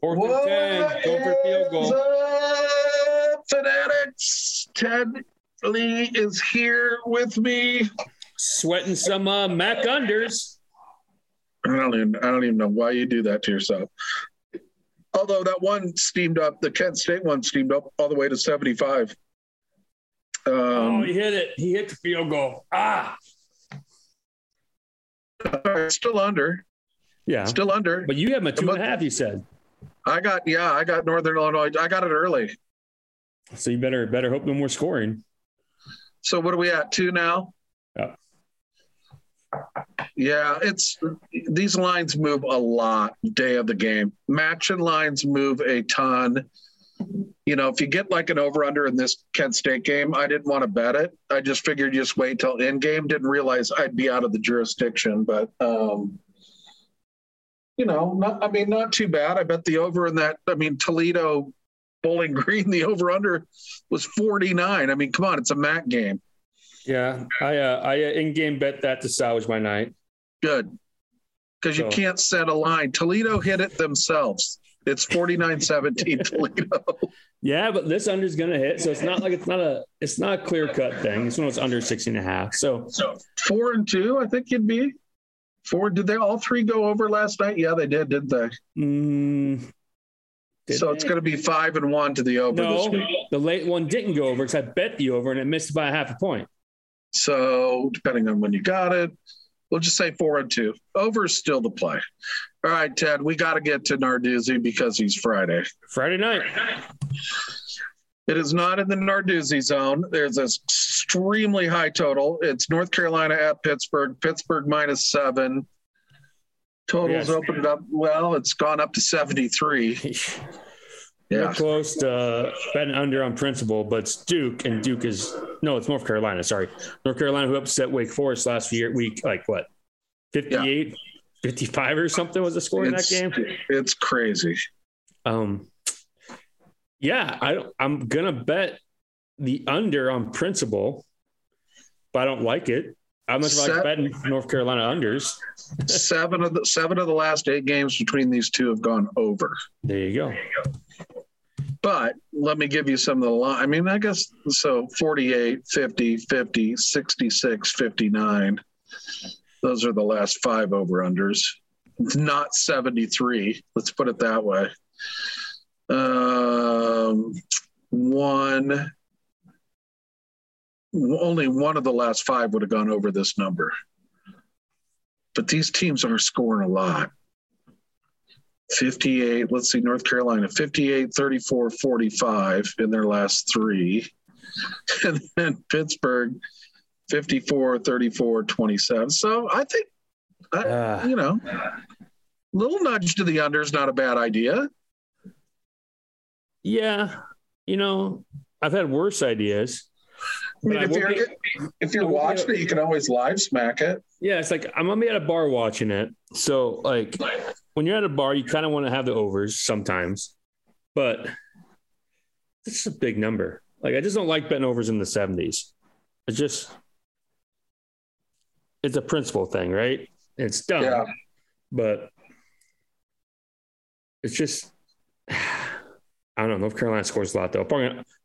Fourth and What 10. Go for field goal. up, fanatics? Ted Lee is here with me. Sweating some uh, Mac unders. I don't even I don't even know why you do that to yourself. Although that one steamed up, the Kent State one steamed up all the way to 75. Oh, Um, he hit it. He hit the field goal. Ah. still under, Yeah. still under. But you have him a two and a half, you said. I got yeah, I got Northern Illinois. I got it early. So you better better hope no more scoring. So what are we at? Two now? Yeah. Yeah, it's these lines move a lot day of the game. Matching lines move a ton. You know, if you get like an over under in this Kent State game, I didn't want to bet it. I just figured just wait till end game. Didn't realize I'd be out of the jurisdiction, but um, you know, not, I mean, not too bad. I bet the over in that. I mean, Toledo, Bowling Green, the over under was forty nine. I mean, come on, it's a MAC game. Yeah. I uh, I uh, in game bet that to salvage my night. Good. Because you can't set a line. Toledo hit it themselves. It's 49 17 Toledo. Yeah, but this under is gonna hit. So it's not like it's not a it's not a clear cut thing. It's when it's under 16 and a half. So So four and two, I think you'd be. Four. Did they all three go over last night? Yeah, they did, didn't they? mm, did so it's going to be five and one to the over this no, week. the late one didn't go over because I bet the over and it missed by a half a point. So depending on when you got it, we'll just say four and two. Over is still the play. All right, Ted, we got to get to Narduzzi because he's Friday. Friday night. It is not in the Narduzzi zone. There's an extremely high total. It's North Carolina at Pittsburgh. Pittsburgh minus seven. Totals Yes. opened up. Well, it's gone up to 73. We're Yeah. close to uh, betting under on principle, but it's Duke, and Duke is no, it's North Carolina. Sorry, North Carolina who upset Wake Forest last year week, like what, 58, 55 or something was the score in that game. it's crazy. Um, yeah, I I'm gonna bet the under on principle, but I don't like it. I much like betting North Carolina unders? seven of the seven of the last eight games between these two have gone over. There you go. But let me give you some of the line. I mean, I guess so 48, 50, 50, 66, 59. Those are the last five over unders. It's not 73. Let's put it that way. Uh, Um, one, only one of the last five would have gone over this number. But these teams are scoring a lot. 58, let's see, North Carolina, 58, 34, 45 in their last three. And then Pittsburgh, 54, 34, 27. So I think, I, Uh, you know, little nudge to the under is not a bad idea. Yeah, you know, I've had worse ideas. I mean, But I if you're, if you're I will be- watching it, you can always live smack it. Yeah, it's like I'm gonna be at a bar watching it. So like when you're at a bar, you kind of want to have the overs sometimes, but it's a big number. Like I just don't like betting overs in the 70s. It's just it's a principle thing, right? It's dumb, Yeah. but it's just don't know. North Carolina scores a lot though.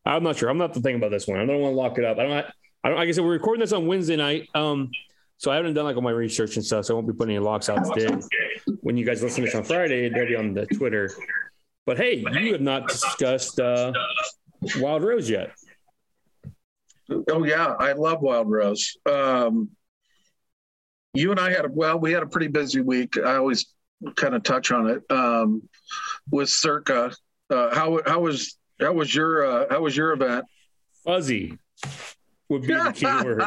I'm not sure. I'm not the thing about this one. I don't want to lock it up. I don't. I don't. Like I said, we're recording this on Wednesday night. Um, so I haven't done like all my research and stuff. So I won't be putting any locks out today. When you guys listen to this on Friday, they'll be on the Twitter. But hey, you have not discussed uh, Wild Rose yet. Oh yeah, I love Wild Rose. Um, you and I had a well, we had a pretty busy week. I always kind of touch on it um, with Circa. Uh, how how was how was your uh, how was your event? Fuzzy would be the key word.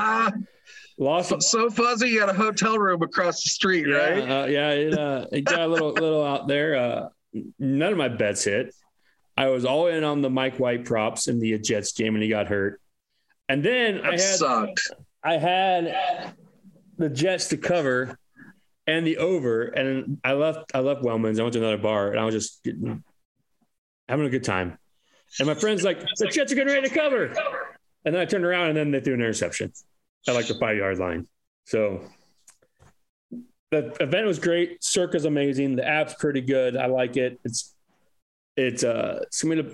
Lost. so fuzzy. You had a hotel room across the street, Yeah, right? uh, yeah, it, uh, it got a little little out there. Uh, none of my bets hit. I was all in on the Mike White props in the Jets game, and he got hurt. And then I had sucked. I had the Jets to cover and the over, and I left. I left Wellman's. I went to another bar, and I was just getting, having a good time. And my friend's like, "The Jets are getting ready to cover," and then I turned around, and then they threw an interception at like the five yard line. So the event was great. Circa's amazing. The app's pretty good. I like it. It's it's uh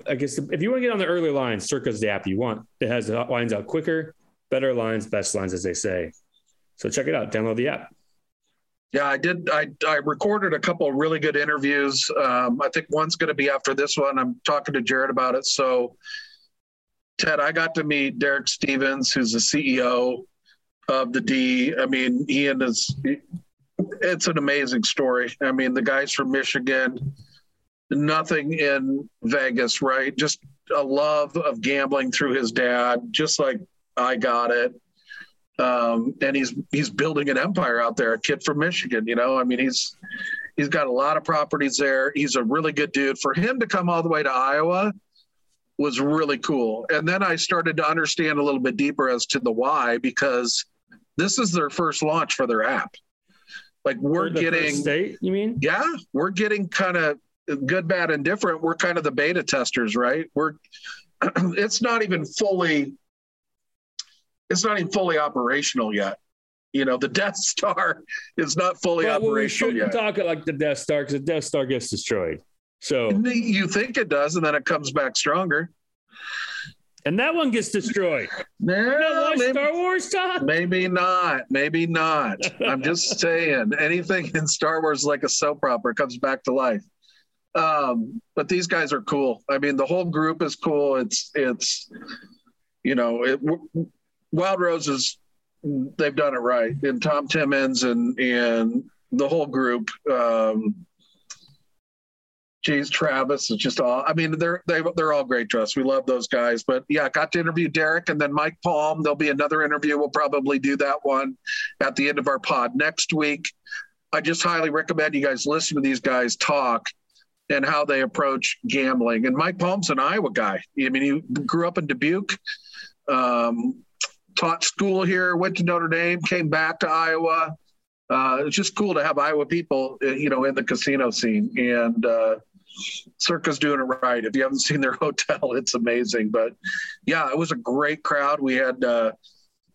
I guess if you want to get on the early lines, Circa's the app you want. It has the lines out quicker, better lines, best lines, as they say. So check it out. Download the app. Yeah, I did. I, I recorded a couple really good interviews. Um, I think one's going to be after this one. I'm talking to Jared about it. So, Ted, I got to meet Derek Stevens, who's the CEO of the D. I mean, he and his, it's an amazing story. I mean, the guy's from Michigan, nothing in Vegas, right? Just a love of gambling through his dad, just like I got it um, and he's he's building an empire out there. A kid from Michigan, you know. I mean, he's he's got a lot of properties there. He's a really good dude. For him to come all the way to Iowa was really cool. And then I started to understand a little bit deeper as to the why because this is their first launch for their app. Like we're getting state, you mean? Yeah, we're getting kind of good, bad, and different. We're kind of the beta testers, right? We're it's not even fully it's not even fully operational yet. You know, the Death Star is not fully well, operational we yet. Talk it like the Death Star because the Death Star gets destroyed. So you think it does, and then it comes back stronger. And that one gets destroyed. No, maybe, Star Wars talk? Maybe not. Maybe not. I'm just saying anything in Star Wars like a soap opera comes back to life. Um, but these guys are cool. I mean, the whole group is cool. It's it's you know it, Wild Roses, they've done it right. And Tom Timmons and and the whole group. Um, geez, Travis is just all. I mean, they're they, they're all great to us. We love those guys. But yeah, got to interview Derek and then Mike Palm. There'll be another interview. We'll probably do that one at the end of our pod next week. I just highly recommend you guys listen to these guys talk and how they approach gambling. And Mike Palm's an Iowa guy. I mean, he grew up in Dubuque. Um, taught school here, went to Notre Dame, came back to Iowa. Uh, it's just cool to have Iowa people, uh, you know, in the casino scene. And uh, Circa's doing it right. If you haven't seen their hotel, it's amazing. But yeah, it was a great crowd. We had uh,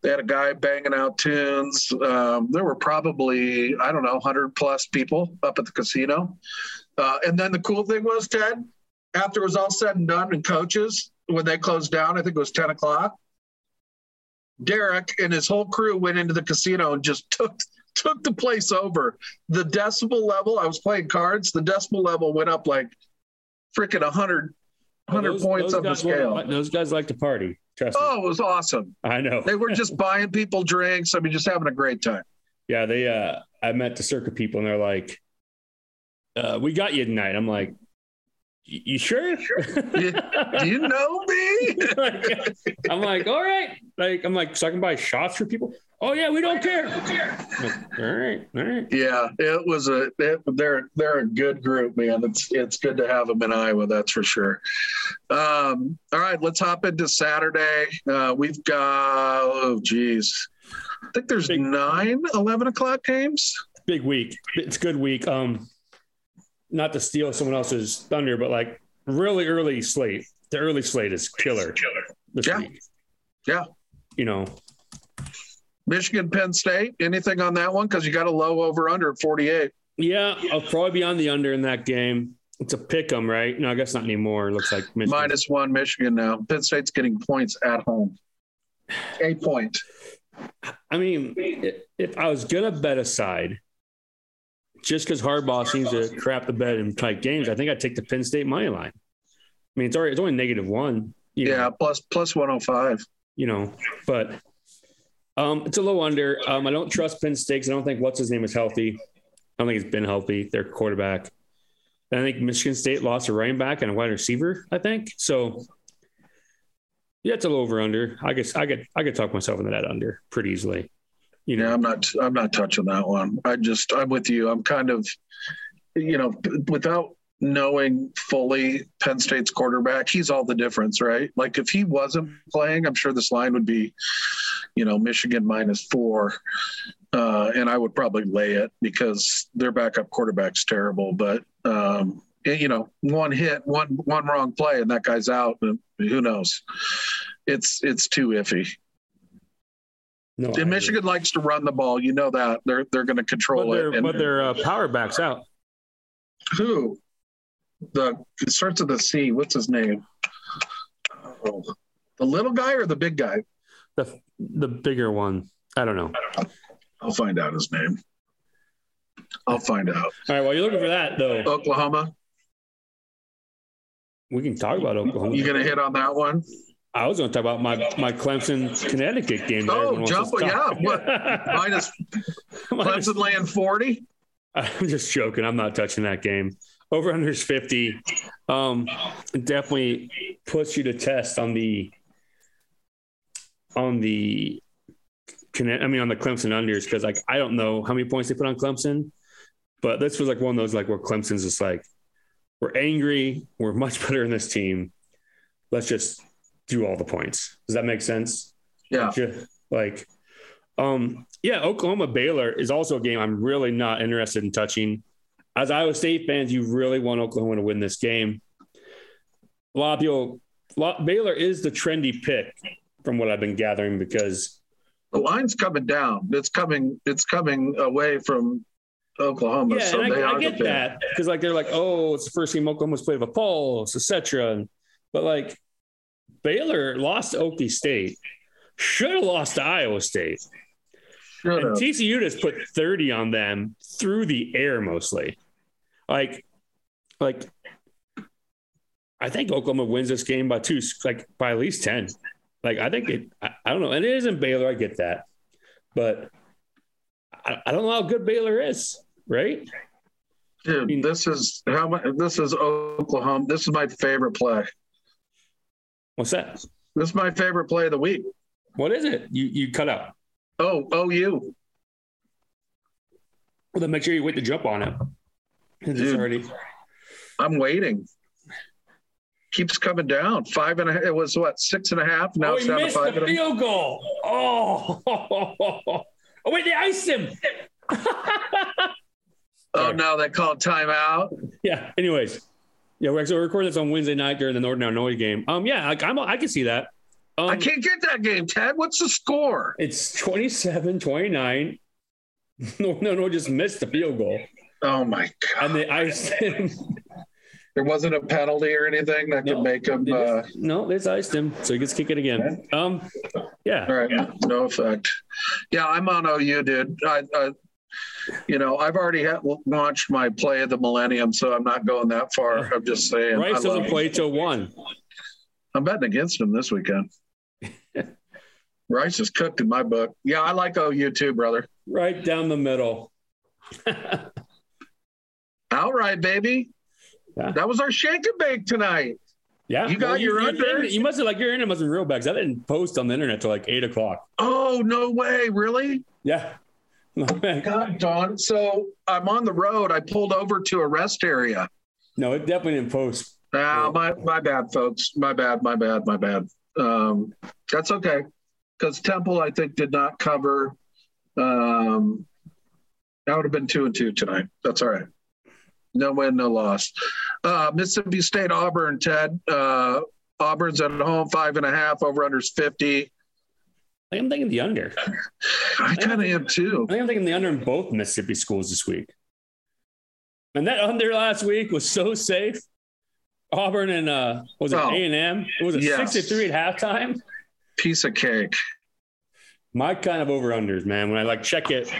they had a guy banging out tunes. Um, there were probably I don't know, hundred plus people up at the casino. Uh, and then the cool thing was, Ted, after it was all said and done, and coaches when they closed down, I think it was ten o'clock Derek and his whole crew went into the casino and just took took the place over. The decibel level, I was playing cards, the decibel level went up like freaking 100, 100 those, points those on the scale. those guys like to party. Trust oh, me. it was awesome. I know. they were just buying people drinks. I mean, just having a great time. Yeah, they uh I met the Circa people and they're like, uh, we got you tonight. I'm like, you sure? you, do you know me? like, I'm like, all right. Like, I'm like, so I can buy shots for people. Oh yeah, we don't care. Like, all right, all right. Yeah, it was a. It, they're they're a good group, man. It's it's good to have them in Iowa, that's for sure. Um, all right, let's hop into Saturday. Uh, we've got oh geez, I think there's big, nine 11 o'clock games. Big week. It's good week. Um, not to steal someone else's thunder, but like really early slate. The early slate is killer. Killer. Yeah. Week. Yeah. You know. Michigan, Penn State. Anything on that one? Because you got a low over under at 48. Yeah, I'll probably be on the under in that game. It's a pick 'em, right? No, I guess not anymore. It looks like Michigan. minus one Michigan now. Penn State's getting points at home. A point. I mean, if I was gonna bet aside, just because Harbaugh seems to crap the bed in tight games, I think I'd take the Penn State money line. I mean, it's already it's only negative one. yeah, know, plus plus one hundred oh five. You know, but um, it's a low under. Um, I don't trust Penn State. I don't think what's his name is healthy. I don't think he's been healthy. Their quarterback. And I think Michigan State lost a running back and a wide receiver. I think so. Yeah, it's a little over under. I guess I could I could talk myself into that under pretty easily. You know, yeah, I'm not I'm not touching that one. I just I'm with you. I'm kind of, you know, without knowing fully Penn State's quarterback, he's all the difference, right? Like if he wasn't playing, I'm sure this line would be, you know, Michigan minus four. Uh, and I would probably lay it because their backup quarterback's terrible. But um, you know, one hit, one one wrong play, and that guy's out. And who knows? It's it's too iffy. No, and Michigan likes to run the ball. You know that they're they're going to control but it. And, but their uh, power backs out. Who? the it starts with a C. What's his name? Oh, the little guy or the big guy? The the bigger one. I don't know. I'll find out his name. I'll find out. All right. While you're looking for that, though, Oklahoma. we can talk about Oklahoma. You gonna hit on that one? I was going to talk about my my Clemson Connecticut game. Oh, jump! Yeah, what? Minus Clemson land forty. I'm just joking. I'm not touching that game. Over under is 50. Um, definitely puts you to test on the on the Conne- I mean on the Clemson unders because like I don't know how many points they put on Clemson, but this was like one of those like where Clemson's just like we're angry, we're much better in this team. Let's just do all the points. Does that make sense? Yeah. Like um yeah oklahoma baylor is also a game i'm really not interested in touching as iowa state fans you really want oklahoma to win this game a lot of people lot, baylor is the trendy pick from what i've been gathering because The line's coming down. It's coming. It's coming away from Oklahoma. yeah so and they I, I get that because like they're like oh it's the first game oklahoma's played with a pulse etc but like baylor lost to okie state should have lost to iowa state And. TCU just put 30 on them through the air mostly. Like, like I think Oklahoma wins this game by two, like by at least 10. Like, I think it, I, I don't know. And it isn't Baylor. I get that. But I, I don't know how good Baylor is, right? Dude, mean- this is how much. This is Oklahoma. This is my favorite play. What's that? This is my favorite play of the week. What is it? You you cut out. Oh, oh, you. Well, then make sure you wait to jump on it. Dude. already. I'm waiting. Keeps coming down. Five and a half. It was what six and a half. Now oh, it's down to missed five the and a field goal. Oh. oh, wait, they iced him. Oh, no, they called timeout. Yeah. Anyways, yeah, we're, so we're recording this on Wednesday night during the Northern Illinois game. Um, yeah, like, I'm, I can see that. Um, I can't get that game, Ted. What's the score? It's 27 29. No, no, no, just missed the field goal. Oh my god! And they iced him. There wasn't a penalty or anything that No. could make him. They Uh, no, they iced him. So he gets kick it again. Um, yeah. all right, no effect. Yeah, I'm on OU, dude. I, I you know, I've already had, launched my play of the millennium, so I'm not going that far. I'm just saying. Rice doesn't play till one. I'm betting against him this weekend. Rice is cooked in my book. Yeah, I like OU too, brother. Right down the middle. Outright, baby. Yeah. That was our shake and bake tonight. Yeah. You got your you, under? You must have like your internet must have been real bad 'cause I didn't post on the internet till like eight o'clock. Oh, no way. Really? Yeah. No, man. God, Don. So I'm on the road. I pulled over to a rest area. no, it definitely didn't post. Ah, my, my bad, folks. My bad, my bad, my bad. Um, that's okay. Because Temple, I think, did not cover. Um, that would have been two and two tonight. That's all right. No win, no loss. Uh, Mississippi State, Auburn, Ted. Uh, Auburn's at home, five and a half, over unders 50. I think I'm thinking the under. I kind of am too. I think I'm thinking the under in both Mississippi schools this week. And that under last week was so safe. Auburn and uh was it Oh, A and M? It was a yes. six to three at halftime. Piece of cake. My kind of over unders, man. When I like check it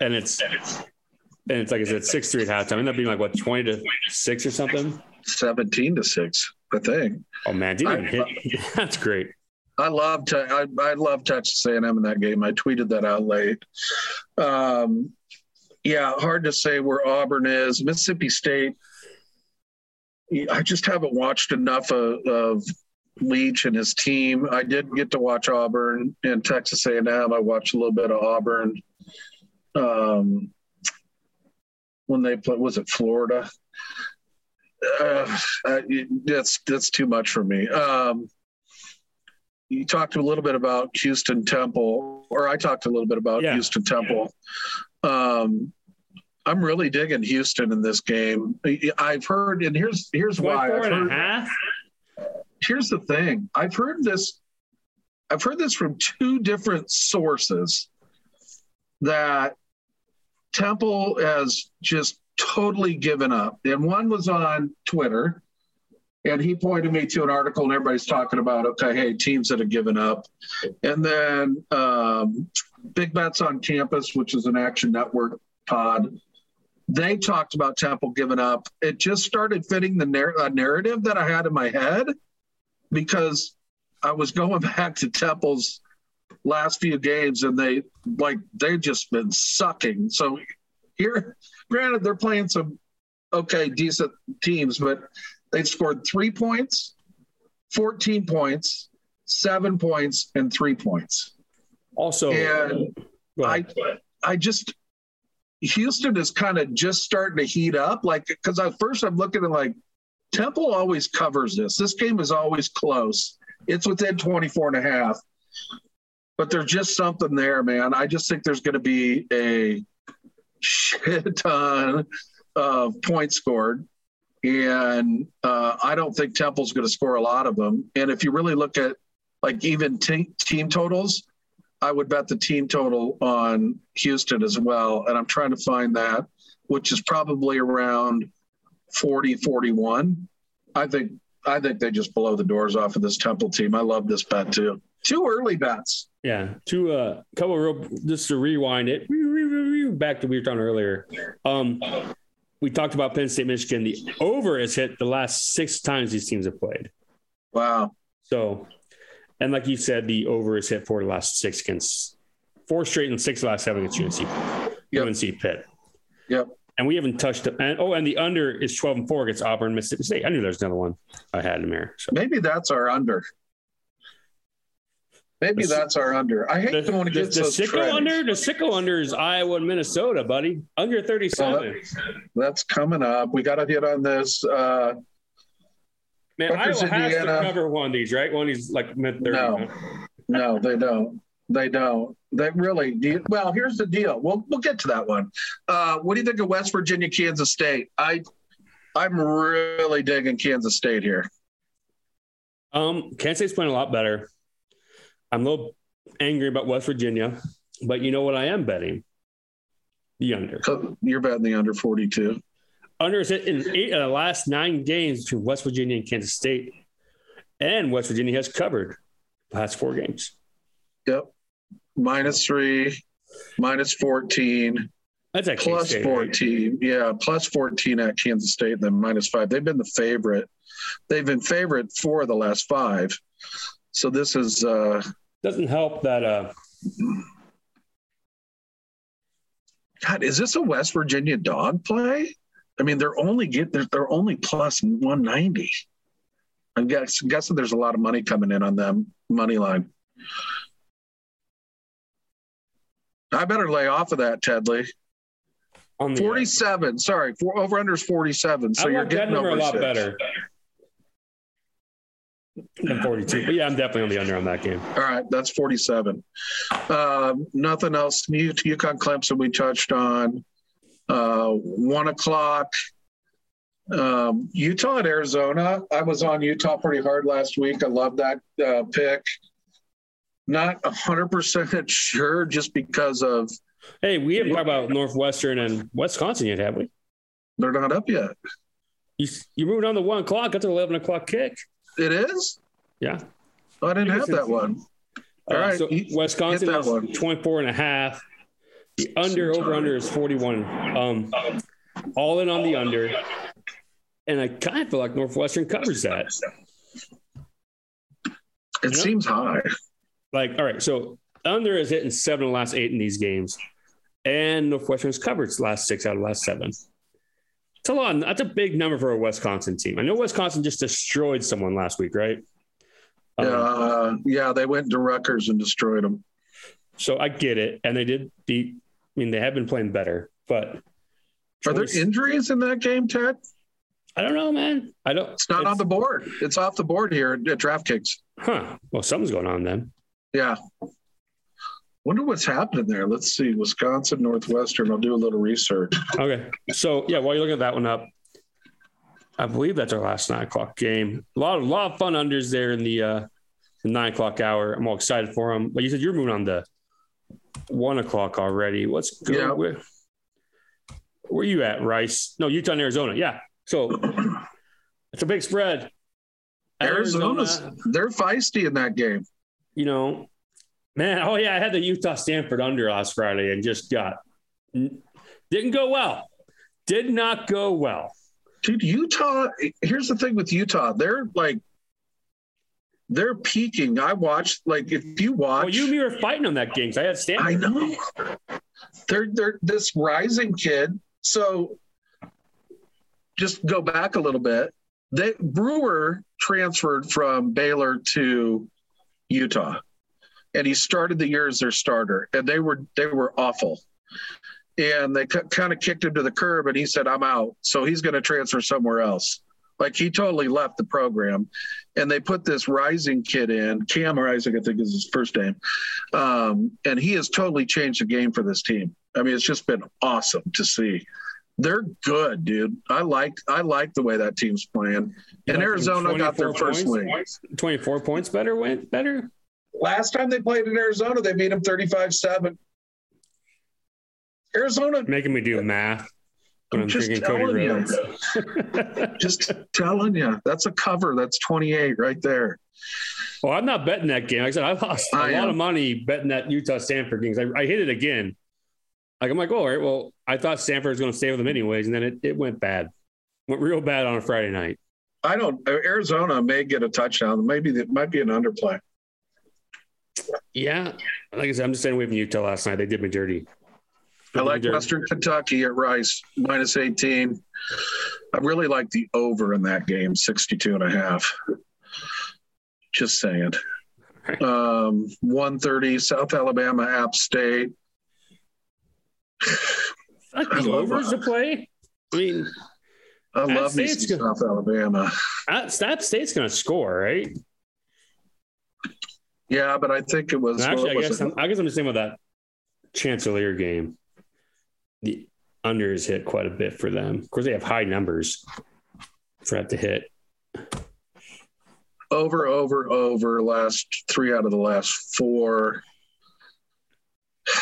and it's and it's like I said, six three at halftime. Ended up being like what twenty to six or something. 17 to six, I think. Oh man, didn't even hit. That's great. I love te- I, I love Texas A&M in that game. I tweeted that out late. Um, yeah, hard to say where Auburn is. Mississippi State. I just haven't watched enough of, of Leach and his team. I did get to watch Auburn and Texas A&M. I watched a little bit of Auburn. Um, when they played, was it Florida? Uh, uh, that's that's too much for me. Um, you talked a little bit about Houston Temple, or I talked a little bit about Yeah. Houston Temple. Um, I'm really digging Houston in this game. I've heard, and here's here's why. 24 I've a heard, half. here's the thing. I've heard this. I've heard this from two different sources that Temple has just totally given up. And one was on Twitter, and he pointed me to an article, and everybody's talking about, okay, hey, teams that have given up. And then um, Big Bets on Campus, which is an Action Network pod, they talked about Temple giving up. It just started fitting the narr- narrative that I had in my head because I was going back to Temple's last few games and they like they've just been sucking. So here, granted, they're playing some okay, decent teams, but they've scored three points, 14 points, seven points, and three points. Also, and I I just Houston is kind of just starting to heat up. Like, because at first I'm looking at like Temple always covers this. This game is always close. It's within 24 and a half. But there's just something there, man. I just think there's going to be a shit ton of points scored. And uh, I don't think Temple's going to score a lot of them. And if you really look at like even te- team totals, I would bet the team total on Houston as well. And I'm trying to find that, which is probably around 40, 41. I think I think they just blow the doors off of this Temple team. I love this bet too. Two early bets. Yeah, two uh couple real just to rewind it back to we were talking earlier. Um we talked about Penn State, Michigan. The over has hit the last six times these teams have played. Wow. So and like you said, the over is hit for the last six against four straight and six last seven against UNC, yep. UNC Pitt. Yep. And we haven't touched it. And oh, and the under is 12 and 4 against Auburn, Mississippi State. I knew there's another one I had in there. So. Maybe that's our under. Maybe the, that's our under. I hate the, going against the, the Sicko under. The Sicko under is Iowa and Minnesota, buddy. Under 37. that's coming up. We got to hit on this. Uh, Man, Rutgers, Iowa has Indiana. to cover one of these, right? One of these like mid 30. No, no, they don't. They don't. They really. Well, here's the deal. We'll we'll get to that one. Uh, what do you think of West Virginia, Kansas State? I I'm really digging Kansas State here. Um, Kansas State's playing a lot better. I'm a little angry about West Virginia, but you know what? I am betting the under. You're betting the under 42 under is in eight of the last nine games between West Virginia and Kansas State, and West Virginia has covered the last four games. Yep, minus three, minus fourteen. That's actually plus State, fourteen. Right? Yeah, plus fourteen at Kansas State, and then minus five. They've been the favorite. They've been favorite for the last five. So this is uh doesn't help that uh God, is this a West Virginia dog play? I mean, they're only get they're, they're only plus 190. I'm guess, guessing there's a lot of money coming in on them money line. I better lay off of that, Tedley. On 47. Sorry, for, over under is 47. So I you're getting that number a lot better than 42. But yeah, I'm definitely on the under on that game. All right, that's 47. Um, nothing else. UConn Clemson we touched on uh, one o'clock. Um, Utah at Arizona. I was on Utah pretty hard last week. I love that uh, pick. Not hundred percent sure, just because of. Hey, we haven't talked about Northwestern and Wisconsin yet, have we? They're not up yet. You you moved on the one o'clock. That's an eleven o'clock kick. It is. Yeah. Oh, I didn't have that one. All uh, right. So Wisconsin is one. 24 and a half. The under over under is 41. Um, all in on the under. And I kind of feel like Northwestern covers that. It you know? seems high. Like, all right, so under is hitting seven of the last eight in these games. And Northwestern's covered its last six out of the last seven. It's a lot. That's a big number for a Wisconsin team. I know Wisconsin just destroyed someone last week, right? Um, uh, yeah, they went to Rutgers and destroyed them. So I get it, and they did beat I mean, they have been playing better, but are there injuries in that game, Ted? I don't know, man. I don't. It's not it's, on the board. It's off the board here at DraftKings. Huh. Well, something's going on then. Yeah. Wonder what's happening there. Let's see. Wisconsin, Northwestern. I'll do a little research. Okay. So yeah, while you're looking at that one up, I believe that's our last nine o'clock game. A lot, of, a lot of fun unders there in the, uh, the nine o'clock hour. I'm all excited for them. But you said you're moving on the one o'clock already. Let's go yeah. with where you at, Rice? No, Utah and Arizona. Yeah. So it's a big spread. Arizona's Arizona, they're feisty in that game. You know, man. Oh yeah, I had the Utah Stanford under last Friday and just got didn't go well. Did not go well. Dude, Utah. Here's the thing with Utah. They're like they're peaking. I watched like if you watch. Well, you and me were fighting on that game. So I had Stanford. I know. They're they're this rising kid. So just go back a little bit. They Brewer transferred from Baylor to Utah, and he started the year as their starter, and they were they were awful. And they kind of kicked him to the curb, and he said, "I'm out." So he's going to transfer somewhere else. Like he totally left the program, and they put this rising kid in. Cam Rising, I think, is his first name, um, and he has totally changed the game for this team. I mean, it's just been awesome to see. They're good, dude. I like I like the way that team's playing. And Arizona got their first win. Twenty four points better. Went better. Last time they played in Arizona, they beat them 35-7. Arizona making me do math. I'm just telling you. just telling you. That's a cover. That's 28 right there. Well, I'm not betting that game. Like I said, I lost a I lot of money betting that Utah Stanford game. I, I hit it again. Like I'm like, oh, all right. Well, I thought Stanford was going to stay with them anyways, and then it, it went bad. Went real bad on a Friday night. I don't. Arizona may get a touchdown. Maybe it might be an underplay. Yeah, like I said, I'm just staying away from Utah last night. They did me dirty. I like Western Kentucky at Rice, minus 18. I really like the over in that game, 62 and a half. Just saying. Um, 130, South Alabama, App State. like the overs to play. I mean, I love me South Alabama. That State's going to score, right? Yeah, but I think it was. Actually, I guess, I'm, I guess I'm just saying with that Chancellor game the under is hit quite a bit for them. Of course, they have high numbers for that to hit. Over, over, over. Last three out of the last four.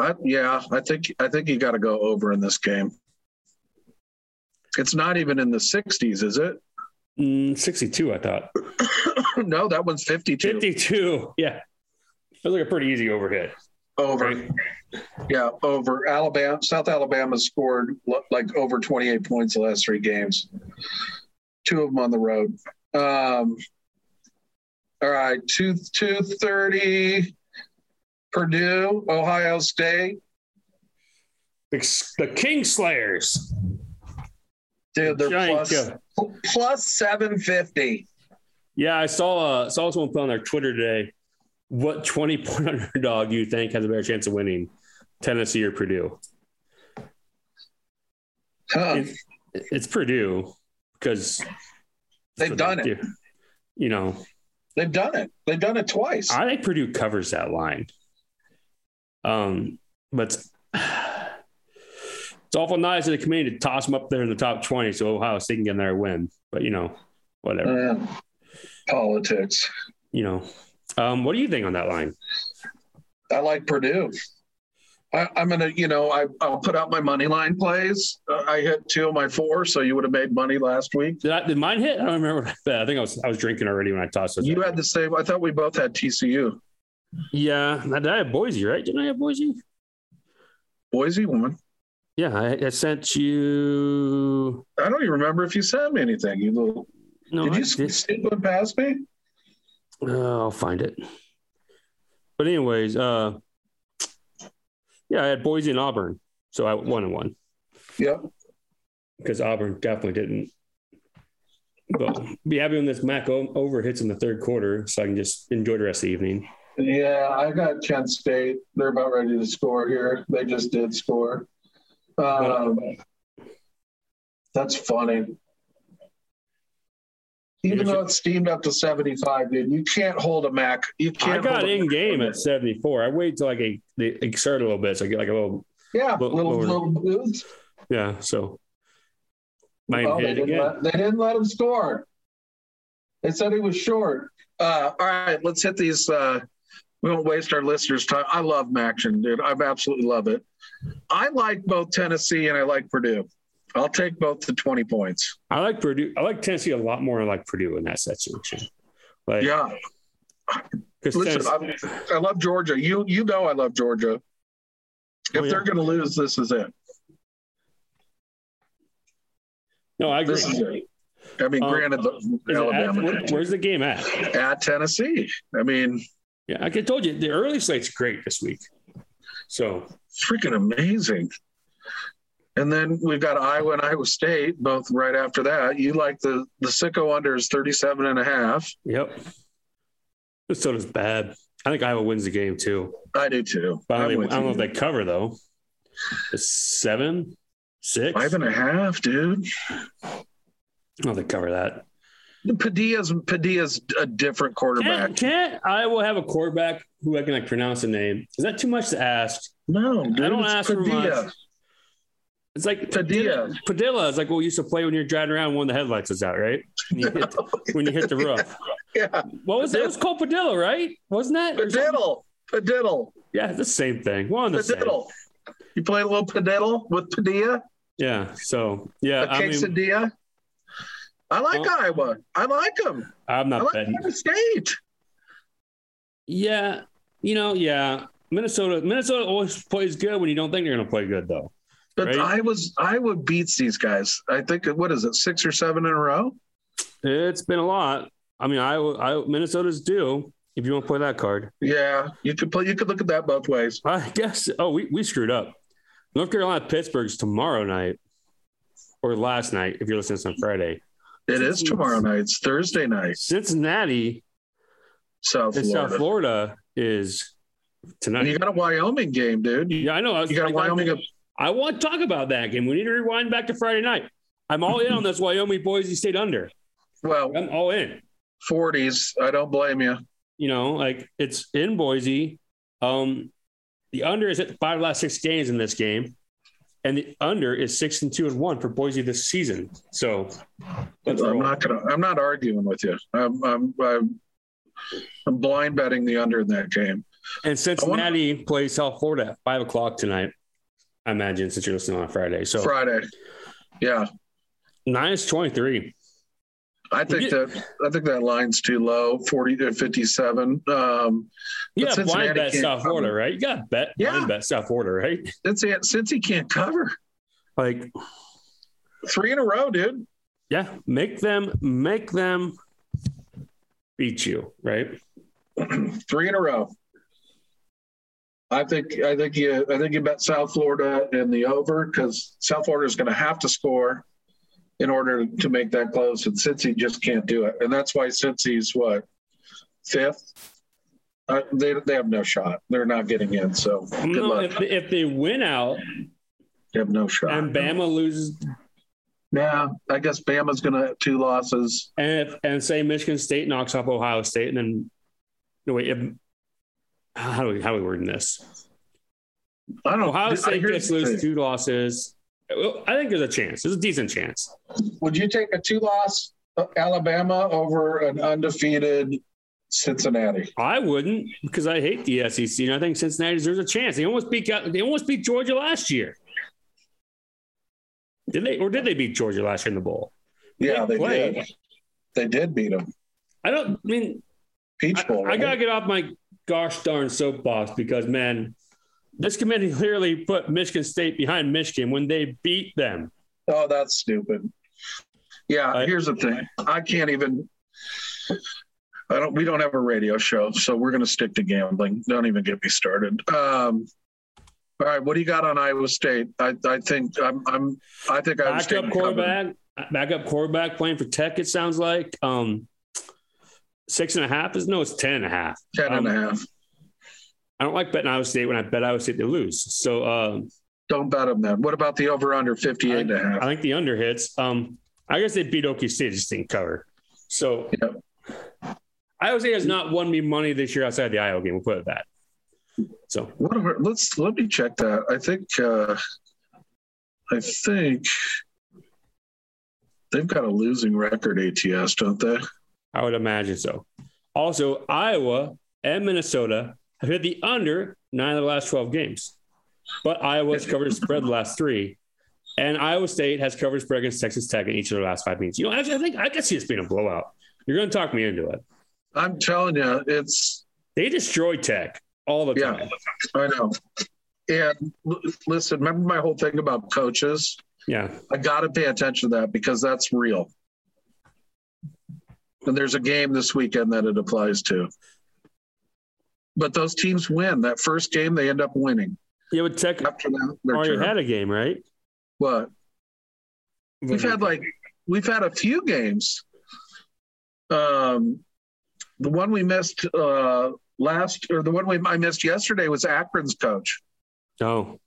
I, yeah, I think I think you got to go over in this game. It's not even in the 60s, is it? Mm, 62, I thought. no, that one's 52. 52. Yeah. Feels like a pretty easy overhit. Over. Right? Yeah, over Alabama. South Alabama scored like over 28 points the last three games. Two of them on the road. Um, all right, two two thirty. Purdue, Ohio State. The, the Kingslayers. Dude, they're plus, plus 750. Yeah, I saw uh, saw someone put on their Twitter today. What 20 point underdog do you think has a better chance of winning? Tennessee or Purdue? Huh. it's Purdue because they've done it. You know, they've done it. They've done it twice. I think Purdue covers that line. Um, but it's awful nice of the committee to toss them up there in the top 20 so Ohio State can get there win. But, you know, whatever. Uh, politics. You know, um, what do you think on that line? I like Purdue. I, am gonna, you know, I, will put out my money line plays. Uh, I hit two of my four, so you would have made money last week. Did, I, did mine hit? I don't remember. I think I was I was drinking already when I tossed it. You had the same. I thought we both had TCU. Yeah, did I have Boise? Right? Didn't I have Boise? Boise won. Yeah, I, I sent you. I don't even remember if you sent me anything. You little. No, did I you did. sneak one past me? Uh, I'll find it. But anyways, uh, yeah, I had Boise and Auburn, so I one and one. Yep. Because Auburn definitely didn't. But be happy when this Mac over hits in the third quarter, so I can just enjoy the rest of the evening. Yeah, I got Kent State. They're about ready to score here. They just did score. Um, that's funny. Even though it's steamed up to 75, dude, you can't hold a Mac. You can't. I got in game at 74. I wait till like a they exert a little bit, so I get like a little. Yeah, little little, little boost. Yeah, so. Well, they, didn't let, they didn't let him score. They said he was short. Uh, all right, let's hit these uh, we won't waste our listeners' time. I love Maction, dude. I absolutely love it. I like both Tennessee and I like Purdue. I'll take both the 20 points. I like Purdue. I like Tennessee a lot more. I like Purdue in that situation. Like, Yeah. Listen, I, love Georgia. You you know I love Georgia. If Oh, yeah. they're going to lose, this is it. no, I agree. This is it. I mean, Um, granted, the it at- Alabama where- where's the game at? at Tennessee. I mean, Yeah, like I told you, the early slate's great this week. So freaking amazing. And then we've got Iowa and Iowa State both right after that. You like the the sicko under is 37 and a half. Yep. Minnesota's bad. I think Iowa wins the game too. I do too. I I'm don't, with know if they cover though. It's seven, six. Five and a half, dude. I don't know if they cover that. Padilla's Padilla's a different quarterback. Can't, can't Iowa have a quarterback who I can like pronounce a name? Is that too much to ask? no, dude, I don't ask for Padilla. much. It's like Padilla. Padilla is like what we used to play when you're driving around when the headlights was out, right? When you hit, when you hit the roof. Yeah, What was that? It was called Padilla, right? Wasn't that? Padiddle, Padiddle, Yeah, the same thing. One the same. You play a little Padiddle with Padilla, Yeah. So yeah, a I mean, quesadilla. I like Well- Iowa. I like them. I'm I not like betting. Iowa State. Yeah, you know, yeah. Minnesota, Minnesota always plays good when you don't think they're going to play good, though. But Right. I was Iowa beats these guys. I think what is it, six or seven in a row? It's been a lot. I mean, I, I Minnesota's due. If you want to play that card, Yeah, you could play. You could look at that both ways. I guess. Oh, we, we screwed up. North Carolina, Pittsburgh's tomorrow night, or last night if you're listening to this on Friday. It is tomorrow night. It's Thursday night. Cincinnati South Florida. South Florida is tonight. And you got a Wyoming game, dude. You yeah, I know. I, was, got a I, Wyoming. I want to talk about that game. We need to rewind back to Friday night. I'm all in on this Wyoming Boise State under. Well, I'm all in. 40s. I don't blame you. you know, like it's in Boise. Um, the under is at five last six games in this game, and the under is six and two and one for Boise this season. So I'm not gonna. I'm not arguing with you. I'm. I'm. I'm, I'm blind betting the under in that game. and Cincinnati plays South Florida at five o'clock tonight. I imagine since you're listening on Friday. So Friday. Yeah, nine is twenty three. I think you- that. I think that line's too low. 40 to 57. Um, You But got blind bet South cover. Florida, right? You got bet Yeah. blind bet South Florida, right? since he since he can't cover Like, three in a row, dude. yeah, make them make them beat you, right? three in a row. I think I think you I think you bet South Florida in the over because South Florida is going to have to score in order to make that close, and Cincy just can't do it, and that's why Cincy's what fifth. Uh, they they have no shot. They're not getting in. So good No, luck. if, they- if they win out They have no shot. and Bama loses Yeah, I guess Bama's going to have two losses. and if, and say Michigan State knocks off Ohio State, and then no wait, if, how do we how do we word this? I don't. Ohio I- State gets the lose two losses. Well, I think there's a chance. There's a decent chance. Would you take a two-loss uh, Alabama over an undefeated Cincinnati? I wouldn't because I hate the SEC, and I think Cincinnati deserves a chance. They almost beat they almost beat Georgia last year. Did they or did they beat Georgia last year in the bowl? Yeah, they did. They did beat them. I don't I mean Peach Bowl. I right? gotta get off my gosh darn soapbox because man, this committee clearly put Michigan State behind Michigan when they beat them. Oh, that's stupid. Yeah, I- here's the thing. I can't even. I don't. We don't have a radio show, so we're going to stick to gambling. Don't even get me started. Um, all right, what do you got on Iowa State? I, I think I'm. I'm. I think Iowa. Backup quarterback, backup quarterback playing for Tech. It sounds like um, six and a half is no, it's ten and a half. Ten and a Um, half. I don't like betting Iowa State when I bet Iowa State they lose. So um, Don't bet them then. What about the over under 58 and a half? I think the under hits. Um, I guess they beat Okie State, just didn't cover. So Yep. Iowa State has not won me money this year outside the Iowa game. We'll put it that. So What are, let's let me check that. I think uh I think they've got a losing record ATS, don't they? I would imagine so. Also, Iowa and Minnesota have hit the under nine of the last 12 games. But Iowa's covered spread the last three. And Iowa State has covered spread against Texas Tech in each of their last five meetings. You know, actually, I think I could see this being a blowout. You're going to talk me into it. I'm telling you, it's they destroy Tech all the yeah, time. I know. And l- listen, remember my whole thing about coaches? Yeah. I got to pay attention to that because that's real. And there's a game this weekend that it applies to. But those teams win. That first game, they end up winning. Yeah, but Tech After that, they're already terrible. had a game, right? What? We've had like we've had a few games. Um, the one we missed uh, last, or the one we I missed yesterday was Akron's coach. Oh,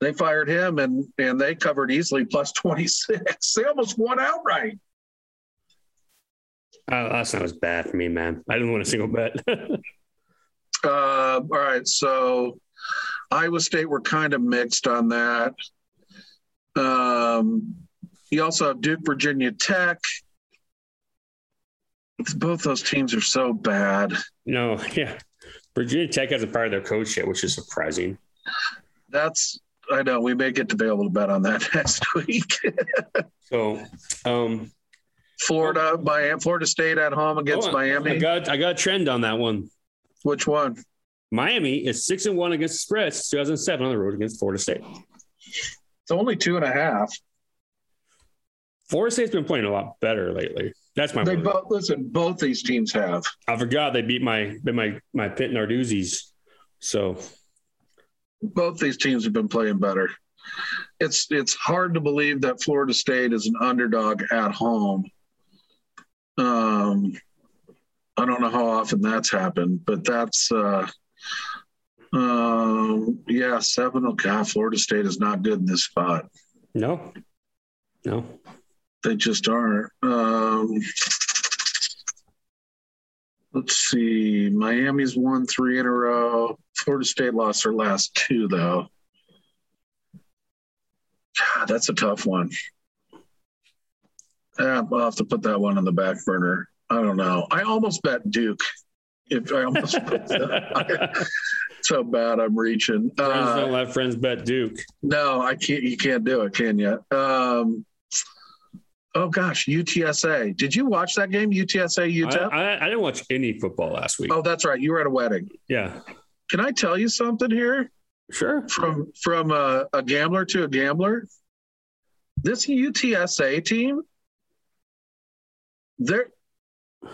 They fired him, and and they covered easily plus twenty six. They almost won outright. Uh, that's not as bad for me, man. I didn't win a single bet. Uh, all right, so Iowa State were kind of mixed on that. Um, you also have Duke, Virginia Tech. Both those teams are so bad. no, yeah. Virginia Tech hasn't fired their coach yet, which is surprising. That's I know we may get to be able to bet on that next week. So, um, Florida, Miami, Florida State at home against oh, I Miami. got I got a trend on that one. Which one? Miami is six and one against the spread since 2007 on the road against Florida State. It's only two and a half. Florida State's been playing a lot better lately. That's my. They both listen. Both these teams have. I forgot they beat my my my Pitt Narduzzi's. So both these teams have been playing better. It's it's hard to believe that Florida State is an underdog at home. Um, I don't know how often that's happened, but that's uh, um, yeah, seven. Okay, Florida State is not good in this spot. no, no. They just aren't. Um, let's see. Miami's won three in a row. Florida State lost their last two, though. God, that's a tough one. Yeah, I'll have to put that one on the back burner. I don't know. I almost bet Duke. If I almost put that, so bad, I'm reaching. Friends Uh, don't let friends bet Duke. no, I can't. You can't do it, can you? Um, oh gosh, UTSA. Did you watch that game? UTSA, I, I, I didn't watch any football last week. oh, that's right. You were at a wedding. Yeah, Can I tell you something here sure. from from a, a gambler to a gambler? This UTSA team, they're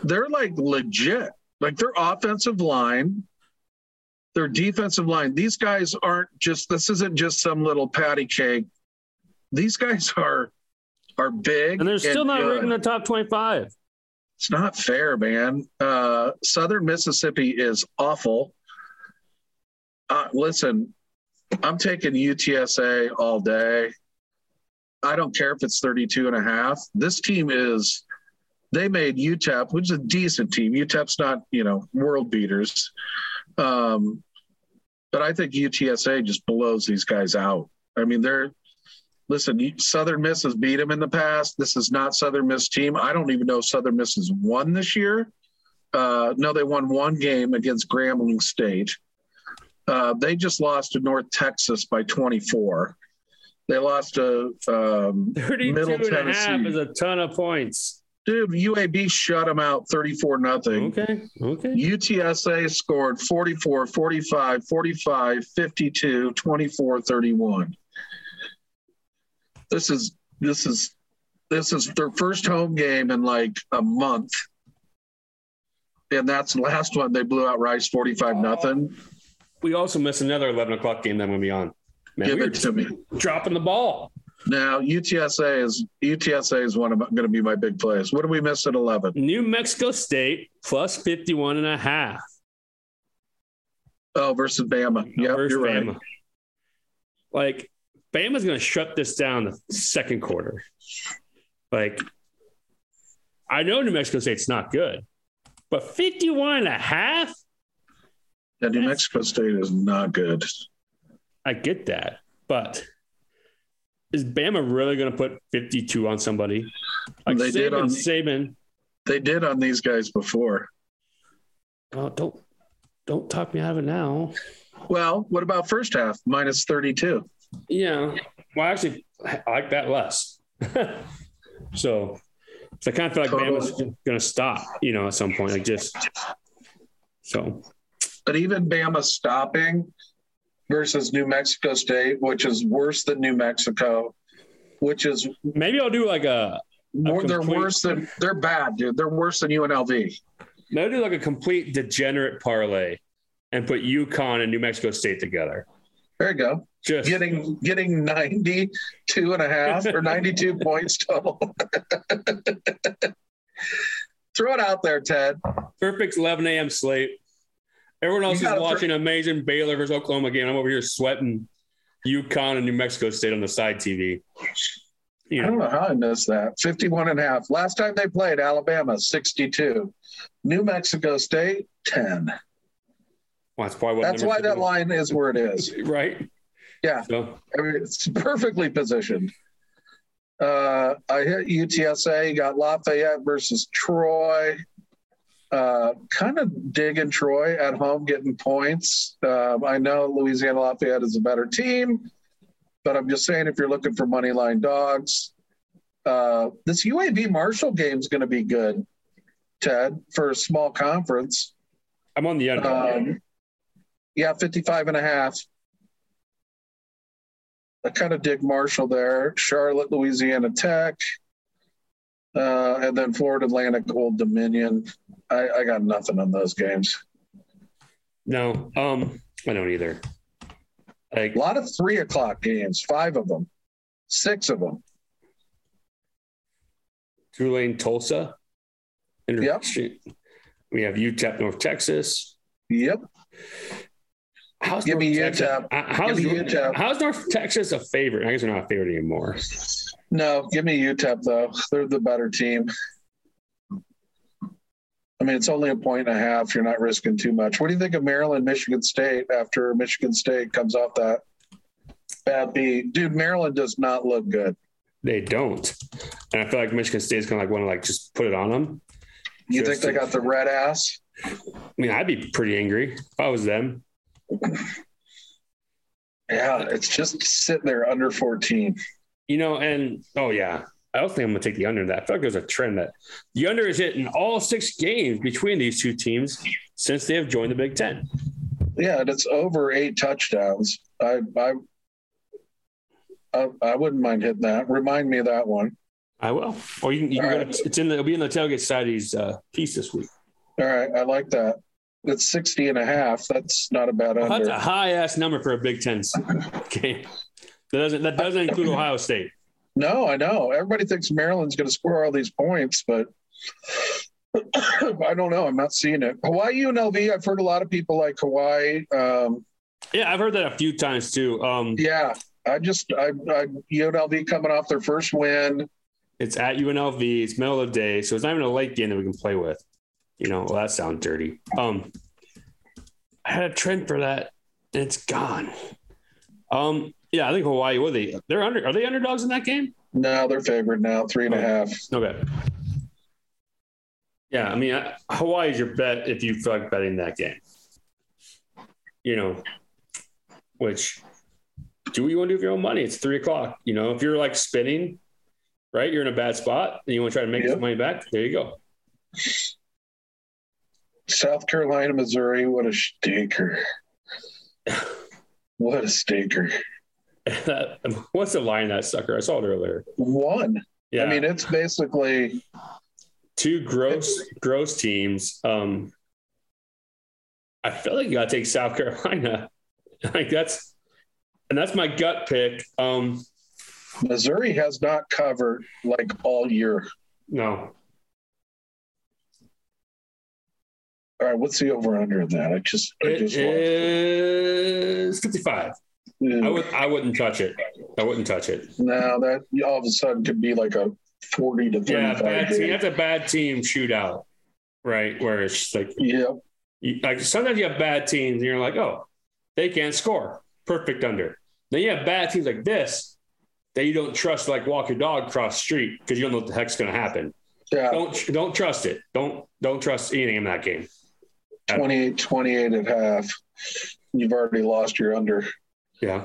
they're like legit. Like their offensive line, their defensive line. These guys aren't just. This isn't just some little patty cake. These guys are are big, And they're still not good. ranked in the top twenty-five. It's not fair, man. Uh, Southern Mississippi is awful. Uh, listen, I'm taking UTSA all day. I don't care if it's 32 and a half. This team is, they made UTEP, which is a decent team. UTEP's not, you know, world beaters. Um, but I think UTSA just blows these guys out. I mean, they're, listen, Southern Miss has beat them in the past. This is not Southern Miss team. I don't even know if Southern Miss has won this year. Uh, no, they won one game against Grambling State. Uh, they just lost to North Texas by 24. They lost to um, 32 Middle and a half Tennessee. is a ton of points. Dude. UAB shut them out 34 nothing. Okay. Okay. UTSA scored 44, 45, 45, 52, 24, 31. This is this is this is their first home game in like a month. And that's the last one they blew out Rice 45 nothing. We also missed another 11 o'clock game that I'm going to be on. Man, Give we it to me. dropping the ball. Now UTSA is UTSA is one of going to be my big plays. What do we miss at 11? New Mexico State plus 51 and a half. Oh, versus Bama. Yep, versus you're right. Bama. Like, Bama's going to shut this down the second quarter. Like, I know New Mexico State's not good, but 51 and a half? Yeah, New Mexico State is not good. I get that. But is Bama really going to put 52 on somebody? Like They Saban, did on- Saban. They did on these guys before. Oh, don't don't talk me out of it now. Well, what about first half minus 32? Yeah. Well, actually, I like that less. so, so I kind of feel like Totally. Bama's going to stop, you know, at some point. Like just so. But even Bama stopping versus New Mexico State, which is worse than New Mexico, which is Maybe I'll do like a more, they're worse than they're bad, dude. They're worse than UNLV. maybe I'll do like a complete degenerate parlay and put UConn and New Mexico State together. There you go. Just Getting getting 92 and a half or 92 points total. Throw it out there, Ted. perfect 11 a.m. slate. Everyone else is watching amazing Baylor versus Oklahoma game. I'm over here sweating UConn and New Mexico State on the side TV. You I don't know, know how I missed that. 51 and a half. Last time they played, Alabama, 62. New Mexico State, 10. well, that's probably what That's why that line is where it is. right. Yeah. So I mean, it's perfectly positioned. Uh, I hit UTSA, got Lafayette versus Troy. Uh, kind of digging Troy at home, getting points. Um, I know Louisiana Lafayette is a better team, but I'm just saying if you're looking for money line dogs, uh, this UAB Marshall game is going to be good, Ted, for a small conference. I'm on the under. Um, yeah, 55 and a half. I kind of dig Marshall there. Charlotte, Louisiana Tech. Uh, and then Florida Atlantic, Old Dominion. I, I got nothing on those games. no, um, I don't either. Like A lot of three o'clock games, five of them, six of them. Tulane, Tulsa. Yep. We have UTEP, North Texas. Yep. How's Give North me Texas? UTEP. uh, How's, Give me UTEP. how's North Texas a favorite? I guess they're not a favorite anymore. No, give me UTEP though. They're the better team. I mean, it's only a point and a half. You're not risking too much. What do you think of Maryland, Michigan State after Michigan State comes off that bad beat? Dude, Maryland does not look good. They don't, and I feel like Michigan State's gonna like want to like just put it on them. You Just think they to- got the red ass? I mean, I'd be pretty angry if I was them. Yeah, it's just sitting there under 14. You know, and oh yeah, I also think I'm gonna take the under in that. I feel like there's a trend that the under is hit in all six games between these two teams since they have joined the Big Ten. Yeah, and it's over eight touchdowns. I I I, I wouldn't mind hitting that. Remind me of that one. I will. Or you can, you can go right. to, it's in the, it'll be in the tailgate Society's uh, piece this week. All right, I like that. It's 60 and a half. That's not a bad Well, that's a high ass number for a Big Ten game. That doesn't that doesn't include Ohio State. No, I know. Everybody thinks Maryland's going to score all these points, but I don't know. I'm not seeing it. Hawaii UNLV. I've heard a lot of people like Hawaii. Um, Yeah, I've heard that a few times too. Um, yeah, I just I, I UNLV coming off their first win. It's at UNLV. It's middle of the day, so it's not even a late game that we can play with. You know, well, that sounds dirty. Um, I had a trend for that, and it's gone. Um, yeah, I think Hawaii. What are they? They're under. Are they underdogs in that game? No, they're favored now, three and a half. Okay. Yeah, I mean, I, Hawaii is your bet if you feel like betting that game. You know, which do what you want to do with your own money. It's three o'clock. You know, if you're like spinning, right, you're in a bad spot and you want to try to make Yep. some money back, there you go. South Carolina, Missouri. What a stinker! What a stinker! that, what's the line that sucker? I saw it earlier. One. Yeah. I mean, it's basically two gross gross teams. Um, I feel like you got to take South Carolina. Like that's and that's my gut pick. Um, Missouri has not covered like all year. No. All right, what's the over under of that? I just, I it just is 55. I would I wouldn't touch it. I wouldn't touch it. Now that all of a sudden could be like a forty to yeah, bad team, that's a bad team shootout, right? Where it's like yeah, like sometimes you have bad teams and you're like, oh, they can't score, perfect under. Then you have bad teams like this that you don't trust, like walk your dog cross street because you don't know what the heck's going to happen. Yeah. Don't don't trust it. Don't don't trust anything in that game. 28 28 at half. You've already lost your under. Yeah.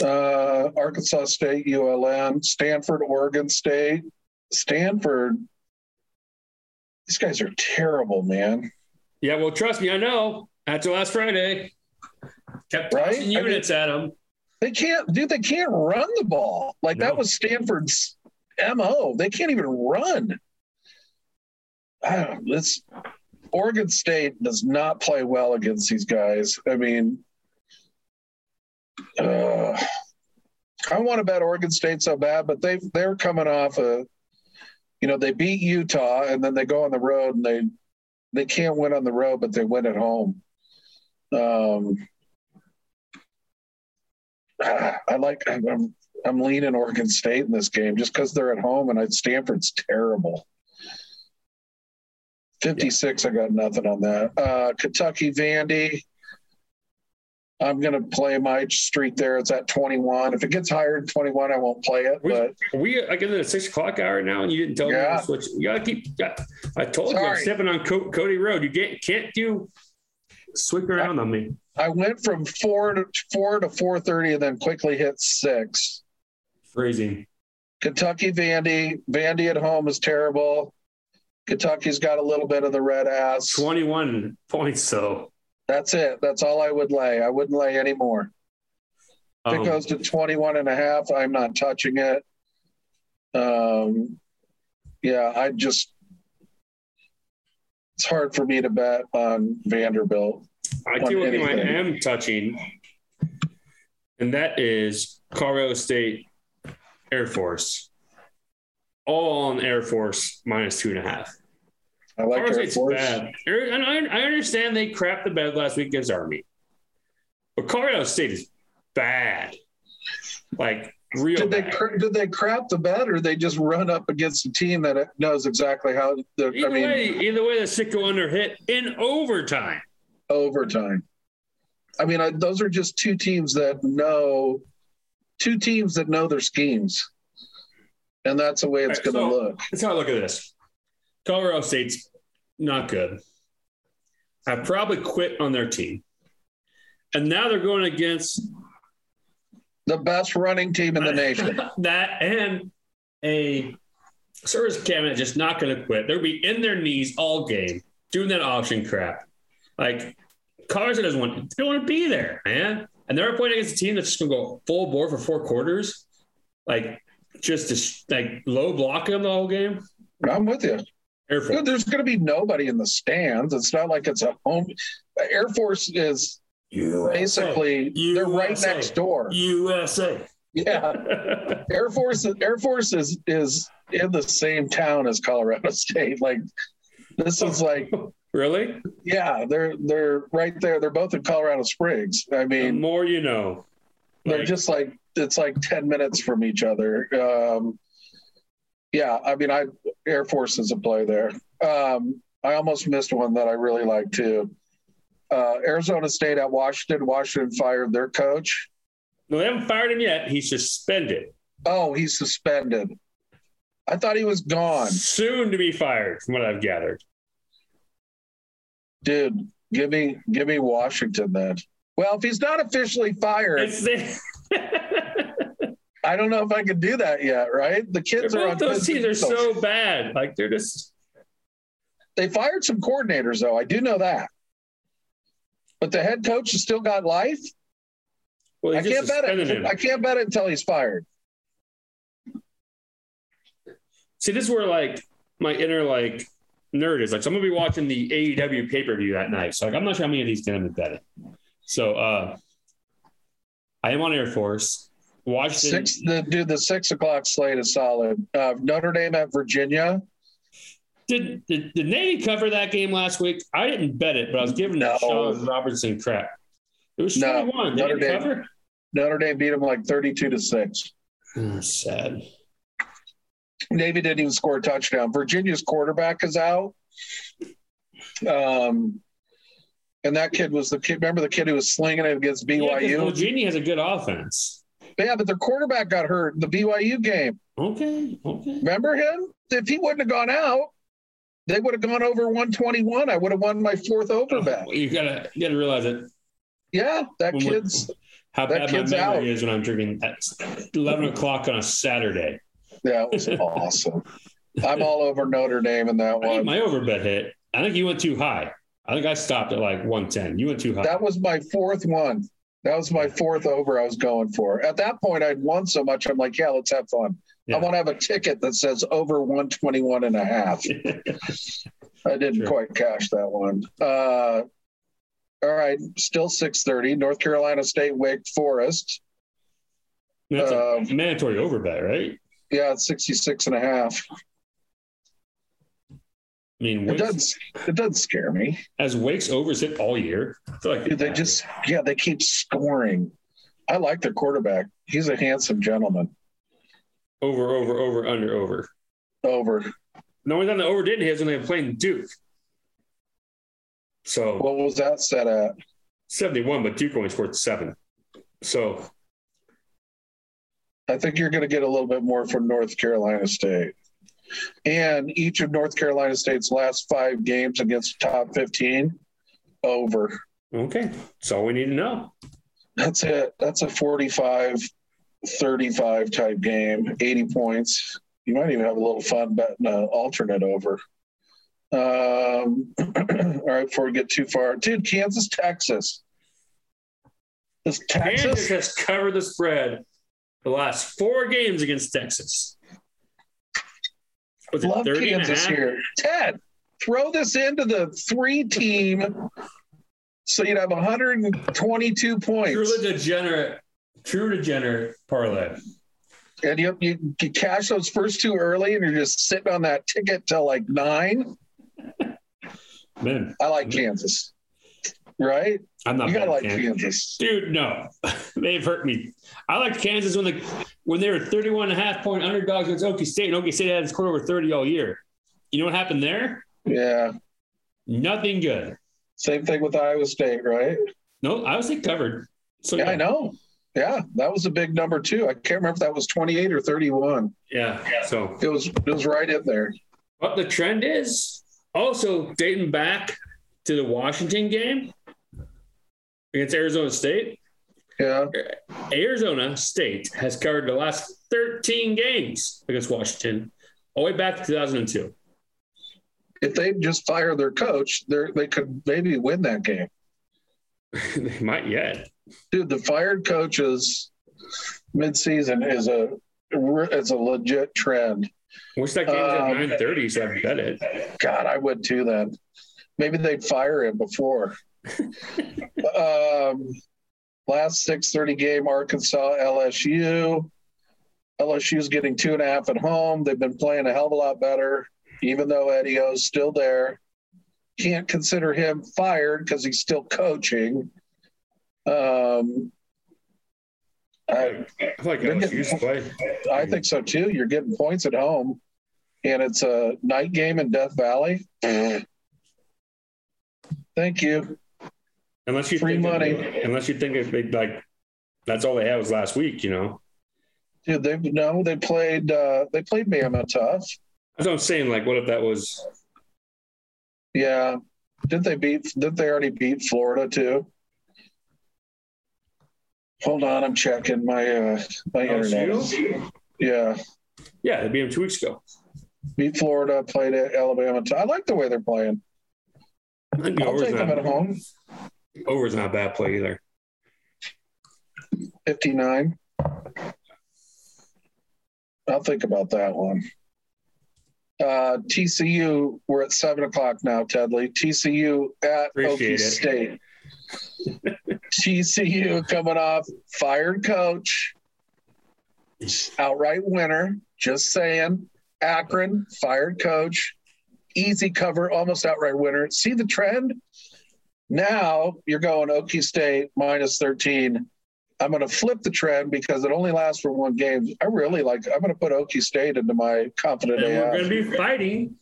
Uh, Arkansas State, ULM, Stanford, Oregon State. Stanford, these guys are terrible, man. Yeah, well, trust me, I know. After last Friday, kept Right? tossing I mean- units at them. They can't, dude, they can't run the ball. Like No. that was Stanford's MO. They can't even run. I don't, this Oregon State does not play well against these guys. I mean, uh, I want to bet Oregon State so bad, but they they're coming off a, you know, they beat Utah and then they go on the road and they they can't win on the road, but they win at home. Um, I like I'm I'm leaning Oregon State in this game just because they're at home and Stanford's terrible. 56, I got nothing on that. Uh, Kentucky Vandy. I'm going to play my streak there. It's at 21. If it gets higher than 21, I won't play it. We, But we like in the six o'clock hour now, and you didn't tell me Yeah. to switch. You gotta keep. got- I told you, I'm stepping on Co- Cody Road. You get, can't do sweep around on me. I went from four to four to 4:30 and then quickly hit six. Phrasing. Kentucky Vandy. Vandy at home is terrible. Kentucky's got a little bit of the red ass. Twenty-one points, though. That's it. That's all I would lay. I wouldn't lay any more. If Um, it goes to 21 and a half, I'm not touching it. Um, yeah, I just, it's hard for me to bet on Vanderbilt. I tell you what game I anything. am touching, and that is Colorado State Air Force. All on Air Force minus two and a half. I like State's Force. bad. And I, I understand they crapped the bed last week against Army, but Colorado State is bad. Like real Did they bad. cr- did they crap the bed, or they just run up against a team that knows exactly how? The, Either I mean, way, either way, the sicko under hit in overtime. overtime. I mean, I, those are just two teams that know, two teams that know their schemes, and that's the way it's Right, going to so- look. Let's have a look at this. Colorado State's not good. I probably quit on their team. And now they're going against The best running team in the nation. that and a service cabinet just not going to quit. They'll be in their knees all game doing that option crap. Like Colorado doesn't want they don't want to be there, man. And they're playing against a team that's just going to go full bore for four quarters, like just to like low block them the whole game. I'm with you. Air Force. There's going to be nobody in the stands. It's not like it's a home. Air Force is basically they're right USA. next door. USA. Yeah, Air Force. Air Force is is in the same town as Colorado State. Like this is like really? yeah, they're they're right there. They're both in Colorado Springs. I The mean, more you know. they're just like it's like 10 minutes from each other um yeah i mean i air force is a play there um i almost missed one that i really like too uh arizona state at washington washington fired their coach no, they haven't fired him yet. He's suspended. oh he's suspended i thought he was gone Soon to be fired, from what I've gathered. dude give me give me washington then well if he's not officially fired i don't know if i can do that yet right the kids are on those teams are so bad. Like they're just They fired some coordinators, though. I do know that. But the head coach has still got life. well, I can't bet it. him. I can't bet it until he's fired. See, this is where like my inner like nerd is. Like, so I'm gonna be watching the AEW pay per view that night. So like, I'm not sure how many of these gonna be betting. So uh I am on Air Force. Washington. Six, the dude, the six o'clock slate is solid. Uh, Notre Dame at Virginia. Did, did did Navy cover that game last week? I didn't bet it, but I was giving No. Sean Robertson crap. It was No, 21. They Notre Dame. cover. Notre Dame beat them like thirty-two to six. Oh, sad. Navy didn't even score a touchdown. Virginia's quarterback is out. Um, and that kid was the kid. Remember the kid who was slinging it against Yeah, BYU? Virginia has a good offense. Yeah, but their quarterback got hurt in the BYU game. Okay, okay. Remember him? If he wouldn't have gone out, They would have gone over 121. I would have won my fourth over oh, bet. You gotta you gotta realize it. Yeah, that When kid's How That bad my kid's memory out. is when I'm drinking at 11 o'clock on a Saturday. that was awesome. I'm all over Notre Dame in that I one. my overbet hit. I think you went too high. I think I stopped at like 110. You went too high. That was my fourth one. That was my fourth over I was going for. At that point, I'd won so much. I'm like, yeah, let's have fun. Yeah. I want to have a ticket that says over 121 and a half. I didn't Sure. quite cash that one. Uh, all right, still 6:30. North Carolina State, Wake Forest. That's a Um, mandatory overbet, right? Yeah, it's 66 and a half. I mean, It doesn't. It doesn't scare me. as Wake's overs hit all year. Like Dude, they just yeah, they keep scoring. I like their quarterback. He's a handsome gentleman. over, over, over, under, over. Over. The only time the over didn't hit is when they were playing Duke. So What was that set at? 71, but Duke only scored seven. So I think you're going to get a little bit more from North Carolina State. And each of North Carolina State's last five games against top 15, over. okay, that's all we need to know. That's it. That's a 45 35 type game, 80 points. You might even have a little fun betting an alternate over. Um, all right, before we get too far, dude, Kansas, Texas. Is Kansas Texas? has covered the spread the last four games against Texas. Was Love 30 Kansas here. Ted, throw this into the three team so you'd have 122 points. True degenerate, true degenerate parlay. And you, you, you cash those first two early and you're just sitting on that ticket till like nine. Man, I like Kansas. Right? I'm not You gotta like Kansas. Kansas. Dude, no. They've hurt me. I liked Kansas when the when they were 31 and a half point underdogs against Okie State, and Okie State had scored over 30 all year. You know what happened there? Yeah. Nothing good. Same thing with Iowa State, right? No, I was think covered. So Yeah, I know. Yeah, that was a big number too. I can't remember if that was 28 or 31. Yeah. Yeah. So It was it was right in there. But the trend is also dating back to the Washington game against Arizona State. Yeah. Arizona State has covered the last 13 games against Washington, all the way back to 2002. If they just fire their coach, they they could maybe win that game. they might yet. Dude, the fired coaches midseason is a is a legit trend. Wish that game's Um, at 9:30, so I bet it. God, I would too then. Maybe they'd fire him before. um, last 6:30 game, Arkansas LSU. LSU's getting two and a half at home. They've been playing a hell of a lot better, even though Eddie O's still there. Can't consider him fired because he's still coaching. Um, I, I like LSU's getting- play. I think so too. You're getting points at home, and it's a night game in Death Valley. Thank you. Unless you Free think money. unless you think it, they, like that's all they had was last week, you know. Dude, they no, they played uh they played Bama tough. That's what I'm saying. Like, what if that was Yeah. Did they beat did they already beat Florida too? Hold on, I'm checking my uh my internet. LSU? Yeah. Yeah, they beat them two weeks ago. Beat Florida, played at Alabama. I like the way they're playing. I think the I'll take them at home. Over's not a bad play either. 59. I'll think about that one. Uh, TCU, we're at seven o'clock now, Tedley. TCU at Appreciate Okie it. State. TCU coming off fired coach, outright winner. Just saying. Akron fired coach, easy cover, almost outright winner. See the trend? Now you're going Okie State minus 13. I'm going to flip the trend because it only lasts for one game. I really like. I'm going to put Okie State into my confident And we're going to be fighting.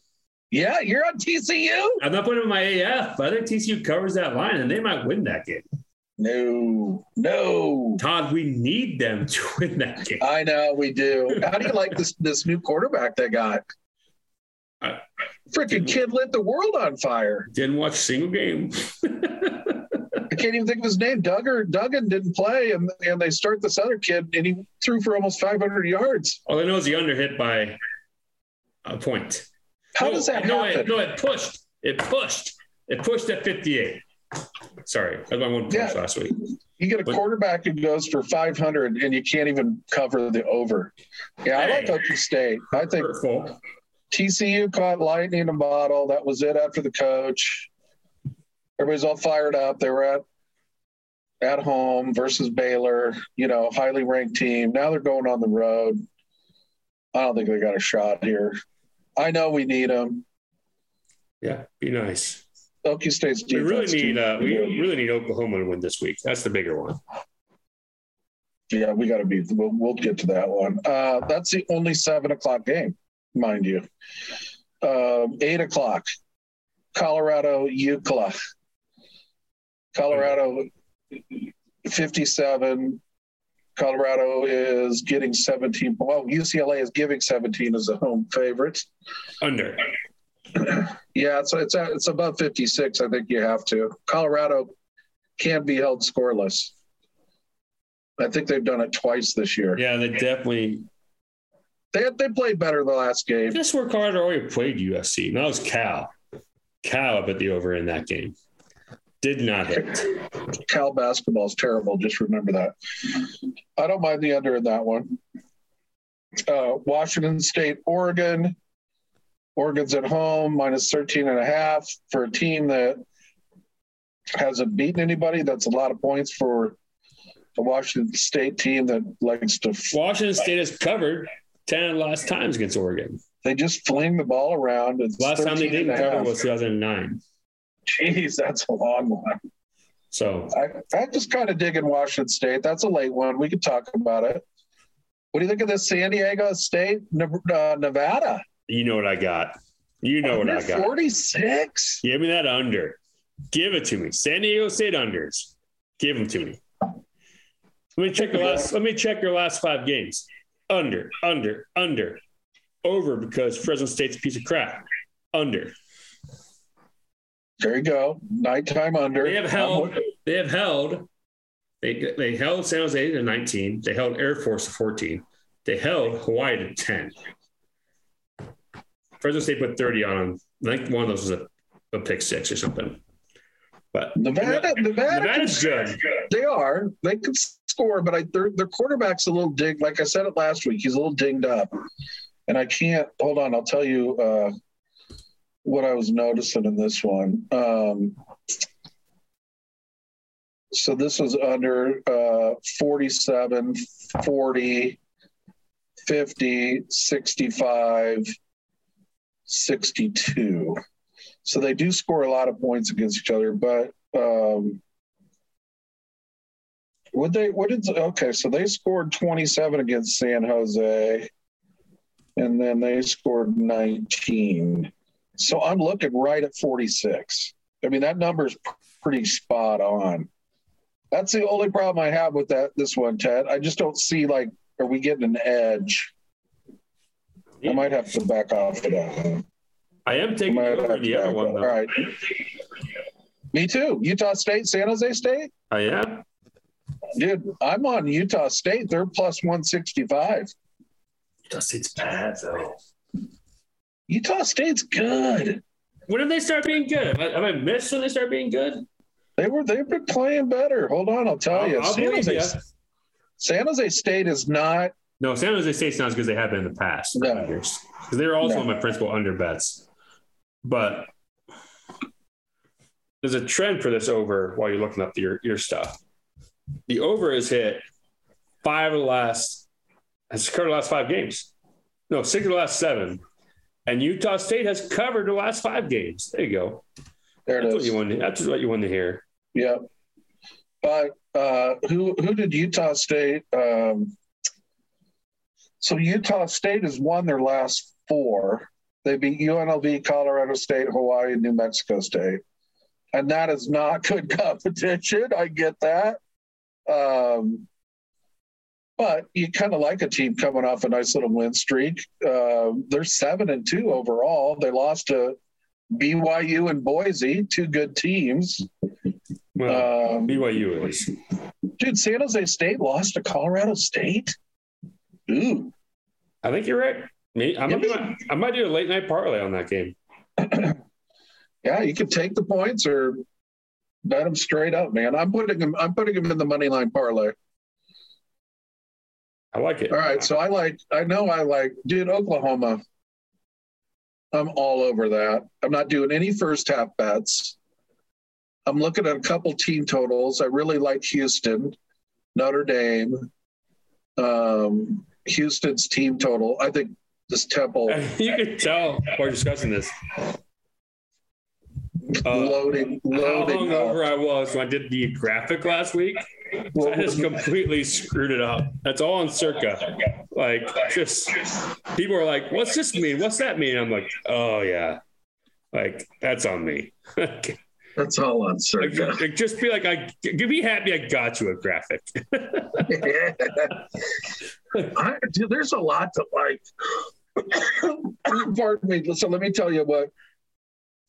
Yeah, you're on TCU. I'm not putting in my AF, but I think TCU covers that line and they might win that game. No, no. Todd, we need them to win that game. I know we do. How do you like this this new quarterback they got? Freaking kid lit the world on fire. Didn't watch a single game. I can't even think of his name. Duggar Duggan didn't play, and and they start this other kid, and he threw for almost 500 yards. All I know is he under hit by a point. How no, does that no, happen? It, no, it pushed. It pushed. It pushed at 58. Sorry, that's my one push Yeah. last week. You get a But- quarterback who goes for 500, and you can't even cover the over. Yeah, I like Hey. Okie State. I think Hurtful. TCU caught lightning in a bottle. That was it after the coach. Everybody's all fired up. They were at at home versus Baylor, you know, highly ranked team. Now they're going on the road. I don't think they got a shot here. I know we need them. Yeah, be nice. Okie State's We really need uh, we really need Oklahoma to win this week. That's the bigger one. yeah, we got to beat. We'll, we'll get to that one. Uh, that's the only seven o'clock game, mind you. Um, eight o'clock, Colorado, UCLA. Colorado, fifty-seven. Colorado is getting seventeen. Well, UCLA is giving seventeen as a home favorite. Under. Yeah, it's it's it's above fifty-six. I think you have to. Colorado can be held scoreless. I think they've done it twice this year. Yeah, they definitely. They they played better the last game. Guess where Colorado already played USC. And that was Cal. Cal up at the over in that game. Did not hit. Cal basketball is terrible. Just remember that. I don't mind the under in that one. Uh, Washington State, Oregon. Oregon's at home, minus 13 and a half for a team that hasn't beaten anybody. That's a lot of points for the Washington State team that likes to, Washington State has covered 10 last times against Oregon. they just fling the ball around. It's Last time they 13 and didn't cover was 2009. Jeez, that's a long one. So I, I just kind of dig in Washington State. That's a late one. We could talk about it. What do you think of this San Diego State, uh, Nevada? you know what I got. You know what I got. 46? Give me that under. Give it to me. San Diego State unders. Give them to me. Let me check the last. Let me check your last five games. Under, under, under, over because Fresno State's a piece of crap. Under. There you go. Nighttime under. They have held. They have held. They they held San Jose to 19. They held Air Force to 14. They held Hawaii to 10. Fresno State put 30 on them. I think one of those was a, a pick six or something. But Nevada, Nevada, Nevada's good. They are. They can score, but I, their, their quarterback's a little ding. Like I said it last week, he's a little dinged up. And I can't, hold on, I'll tell you uh, what I was noticing in this one. Um, so this was under uh, 47, 40, 50, 65, 62. So they do score a lot of points against each other, but um, would they? What did? Okay, so they scored 27 against San Jose, and then they scored 19. So I'm looking right at 46. I mean, that number is pretty spot on. That's the only problem I have with that this one, Ted. I just don't see like, are we getting an edge? I might have to back off of that. I am taking Might over the other one though. All right. Me too. Utah State, San Jose State. I am. Dude, I'm on Utah State. They're plus 165. Utah State's bad though. Utah State's good. When did they start being good? Have I, have I missed when they start being good? They were they've been playing better. Hold on, I'll tell you. I'll, I'll San, believe Jose, you. San Jose State is not No, San Jose State's not as good as they have been in the past No. years because they were also No. on my principal under bets. But there's a trend for this over while you're looking up your your stuff. The over is hit five of the last has covered the last five games. No, six of the last seven. And Utah State has covered the last five games. There you go. there That's it what you is. wanted. That's what you wanted to hear. Yeah. But uh who who did Utah State um so Utah State has won their last four. They beat UNLV, Colorado State, Hawaii, and New Mexico State. And that is not good competition. I get that. Um, but you kind of like a team coming off a nice little win streak. Uh, they're seven and two overall. They lost to BYU and Boise, two good teams. Well, um, BYU is. Dude, San Jose State lost to Colorado State. Ooh. I think you're right. Me, I might, do, I might do a late night parlay on that game. yeah, you can take the points or bet them straight up, man. I'm putting them. I'm putting them in the money line parlay. I like it. All right, so I like. I know I like. Dude, Oklahoma. I'm all over that. I'm not doing any first half bets. I'm looking at a couple team totals. I really like Houston, Notre Dame, um, Houston's team total. I think this Temple. you can tell we're discussing this. Uh, loading, loading. How hungover I was when I did the graphic last week. So I just completely screwed it up. That's all on Circa. Like, just people are like, "What's this mean? What's that mean?" I'm like, "Oh yeah, like that's on me." That's all on Circa. Like, just be like, I could be happy I got you a graphic. yeah. I, dude, there's a lot to like. Pardon me. So let me tell you what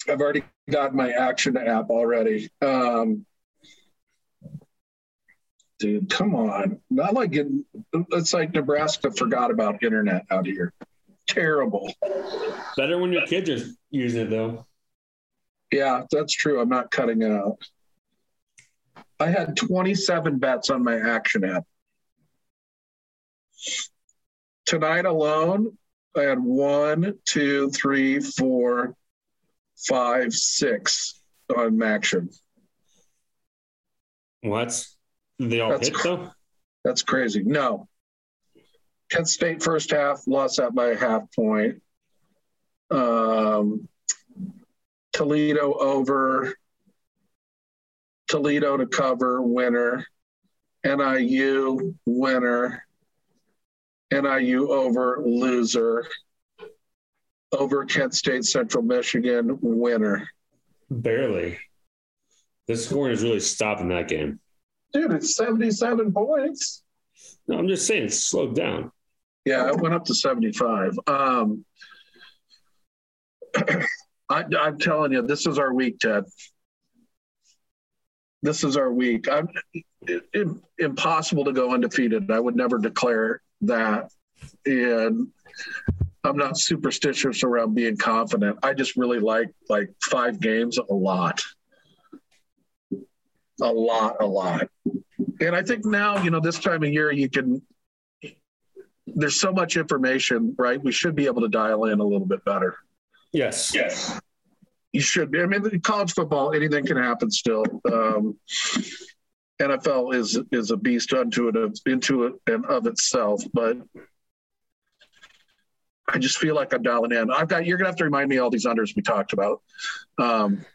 I've already got my action app already. Um, dude, come on. Not like it, it's like Nebraska forgot about internet out here. Terrible. Better when your kids are using it though. Yeah, that's true. I'm not cutting it out. I had 27 bets on my action app. Tonight alone, I had one, two, three, four, five, six on action. What? They all that's, hit though? That's crazy. No. Kent State first half lost that by a half point. Um, Toledo over. Toledo to cover winner. NIU winner. NIU over loser over Kent State Central Michigan winner. Barely. The scoring is really stopping that game. Dude, it's 77 points. No, I'm just saying it's slowed down. Yeah, it went up to 75. Um, I, am telling you, this is our week, Ted. This is our week. I'm it, it, impossible to go undefeated. I would never declare that. And I'm not superstitious around being confident. I just really like like five games a lot. A lot, a lot. And I think now, you know, this time of year you can there's so much information, right? We should be able to dial in a little bit better. Yes. Yes. You should be. I mean, college football, anything can happen still. Um, NFL is is a beast unto it into it and of itself, but I just feel like I'm dialing in. I've got you're gonna have to remind me all these unders we talked about. Um,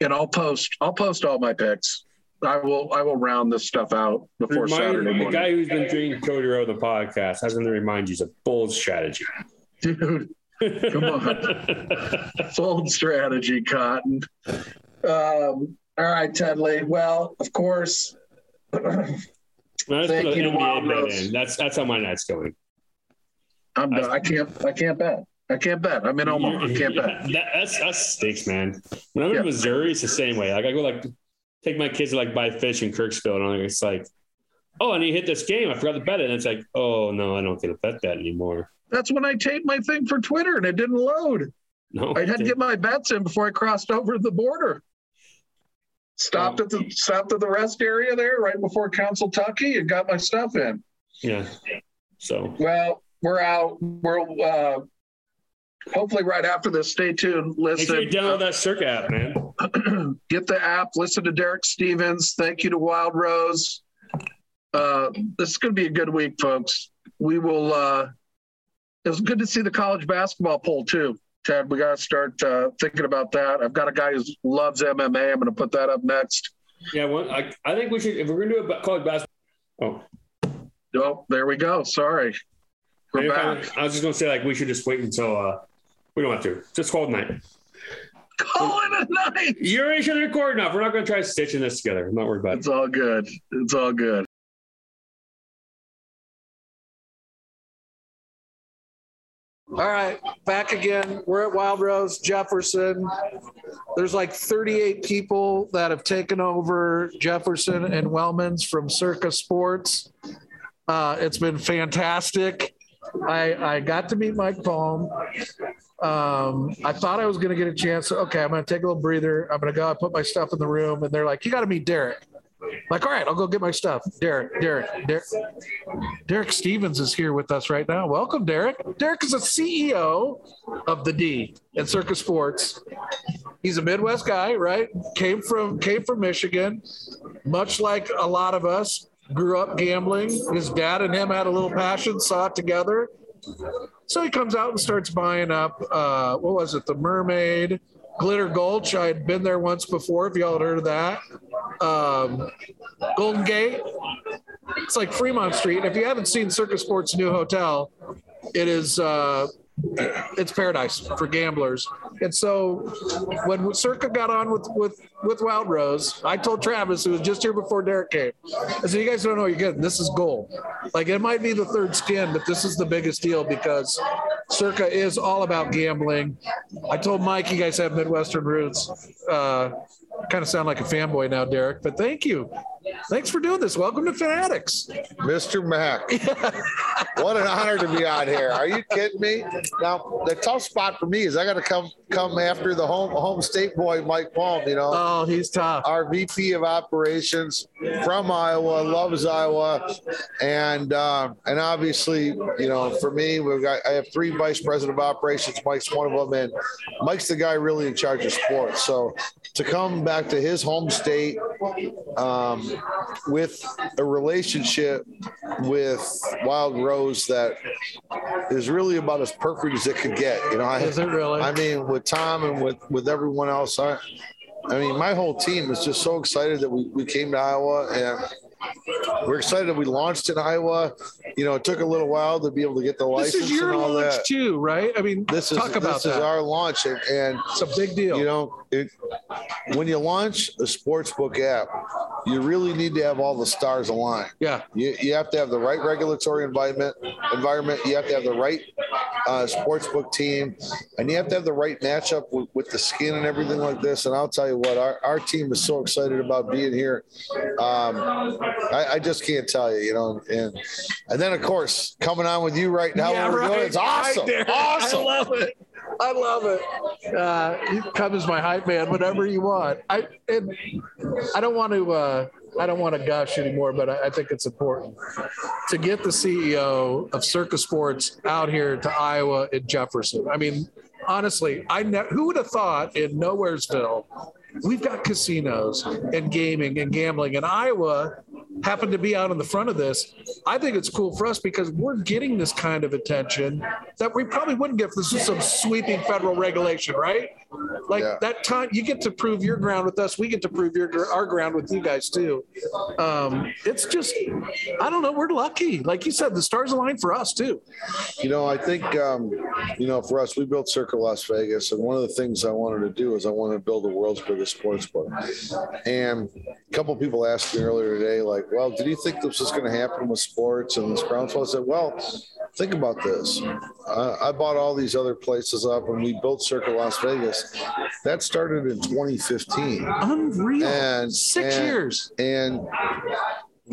and I'll post I'll post all my picks. I will I will round this stuff out before remind, Saturday morning. The guy who's been doing Cody Rowe the podcast has to remind you it's a bold strategy. Dude, come on. bold strategy, Cotton. Um, all right, Tedley. Well, of course. thank you Wild. That's that's how my night's going. I'm done. I, I can't. I can't bet. I can't bet. I'm in Omaha. I can't bet. That, that's that's stinks, man. When I'm in. Missouri, it's the same way. Like I go like take my kids to like buy fish in Kirksville, and it's like, oh, and he hit this game. I forgot to bet it. And it's like, oh no, I don't get to bet that anymore. That's when I taped my thing for Twitter and it didn't load. No, I had to get my bets in before I crossed over the border. Stopped oh. at the oh. stopped at the rest area there right before Council Tucky and got my stuff in. Yeah. So well, we're out. We're uh, hopefully right after this. Stay tuned. Listen. Make sure you download that Circa app, man. Get the app. Listen to Derek Stevens. Thank you to Wild Rose. Uh, this is going to be a good week, folks. We will. Uh, it was good to see the college basketball poll too. Ted, we got to start uh, thinking about that. I've got a guy who loves MMA. I'm going to put that up next. Yeah, well, I, I think we should. If we're going to do a college basketball. Oh. Oh, there we go. Sorry. We're back. I was just gonna say like we should just wait until uh we don't have to. Just call it night. Call it a night. You already should record enough. We're not gonna try stitching this together. I'm not worried about it. It's all good. It's all good. All right, back again. We're at Wild Rose Jefferson. There's like 38 people that have taken over Jefferson and Wellman's from Circa Sports. Uh, it's been fantastic. I, I got to meet Mike Palm. Um, I thought I was going to get a chance. Okay, I'm going to take a little breather. I'm going to go I put my stuff in the room, and they're like, "You got to meet Derek." Like, all right, I'll go get my stuff. Derek, Derek, Derek, Derek Stevens is here with us right now. Welcome, Derek. Derek is a CEO of the D at Circa Sports. He's a Midwest guy, right? Came from came from Michigan, much like a lot of us. Grew up gambling. His dad and him had a little passion, saw it together. So he comes out and starts buying up. Uh, what was it? The Mermaid, Glitter Gulch. I had been there once before. If y'all had heard of that, um, Golden Gate. It's like Fremont Street. And if you haven't seen Circa Sports' new hotel, it is uh, it's paradise for gamblers. And so when Circa got on with with with Wild Rose, I told Travis, who was just here before Derek came, I said, "You guys don't know what you're getting. This is gold. Like it might be the third skin, but this is the biggest deal because Circa is all about gambling." I told Mike, "You guys have Midwestern roots." Uh, kind of sound like a fanboy now, Derek, but thank you. Thanks for doing this. Welcome to Fanatics. Mr. Mack. what an honor to be on here. Are you kidding me? Now, the tough spot for me is I got to come come after the home home state boy, Mike Palm, you know. Oh, he's tough. Our VP of operations from Iowa, loves Iowa. And uh, and obviously, you know, for me, we've got I have three vice president of operations. Mike's one of them, and Mike's the guy really in charge of sports. So to come back to his home state um, with a relationship with Wild Rose that is really about as perfect as it could get. You know, I, Is it really? I mean, with Tom and with with everyone else, I, I mean, my whole team is just so excited that we, we came to Iowa and we're excited that we launched in Iowa. You know, it took a little while to be able to get the This license is your and all launch that. too, right? I mean, This is talk about this that. is our launch, and, and it's a big deal. you know, it, when you launch a sportsbook app, you really need to have all the stars aligned. yeah. You, you have to have the right regulatory environment. Environment. You have to have the right uh, sportsbook team, and you have to have the right matchup with, with the skin and everything like this. And I'll tell you what, our, our team is so excited about being here. Um, I, I just can't tell you, you know. And and then of course coming on with you right now, yeah, we're right. doing, it's awesome, Right awesome. I love it. I love it. Uh, you come as my hype man, whatever you want. I and I don't want to. Uh, I don't want to gush anymore, but I, I think it's important to get the CEO of Circa Sports out here to Iowa and Jefferson. I mean, honestly, I ne- who would have thought in Nowheresville we've got casinos and gaming and gambling, and Iowa happened to be out in the front of this. I think it's cool for us because we're getting this kind of attention that we probably wouldn't get if this was some sweeping federal regulation, right? Like Yeah. that time you get to prove your ground with us, we get to prove your our ground with you guys too. Um, it's just, I don't know, we're lucky. Like you said, the stars align for us too. You know, I think, um, you know, for us, we built Circa Las Vegas, and one of the things I wanted to do is I wanted to build the world's biggest sports book. And a couple people asked me earlier today, like, well, did you think this was going to happen with sports and this groundswell? I said, well, think about this. I, I bought all these other places up, and we built Circa Las Vegas. That started in 2015. Unreal. And Six and- years And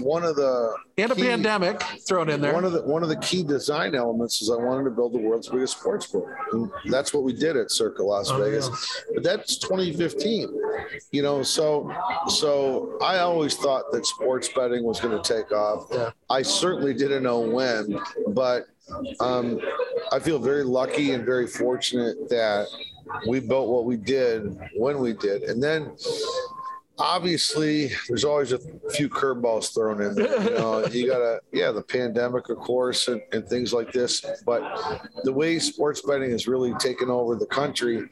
one of the and a key- pandemic thrown in there. one of the one of the key design elements is I wanted to build the world's biggest sports book. And that's what we did at Circa Las Oh, Vegas. But that's 2015. You know, so so I always thought that sports betting was going to take off. Yeah. I certainly didn't know when, but um, I feel very lucky and very fortunate that we built what we did when we did. And then obviously there's always a few curveballs thrown in there. You know, you gotta, yeah, the pandemic, of course, and, and things like this. But the way sports betting has really taken over the country,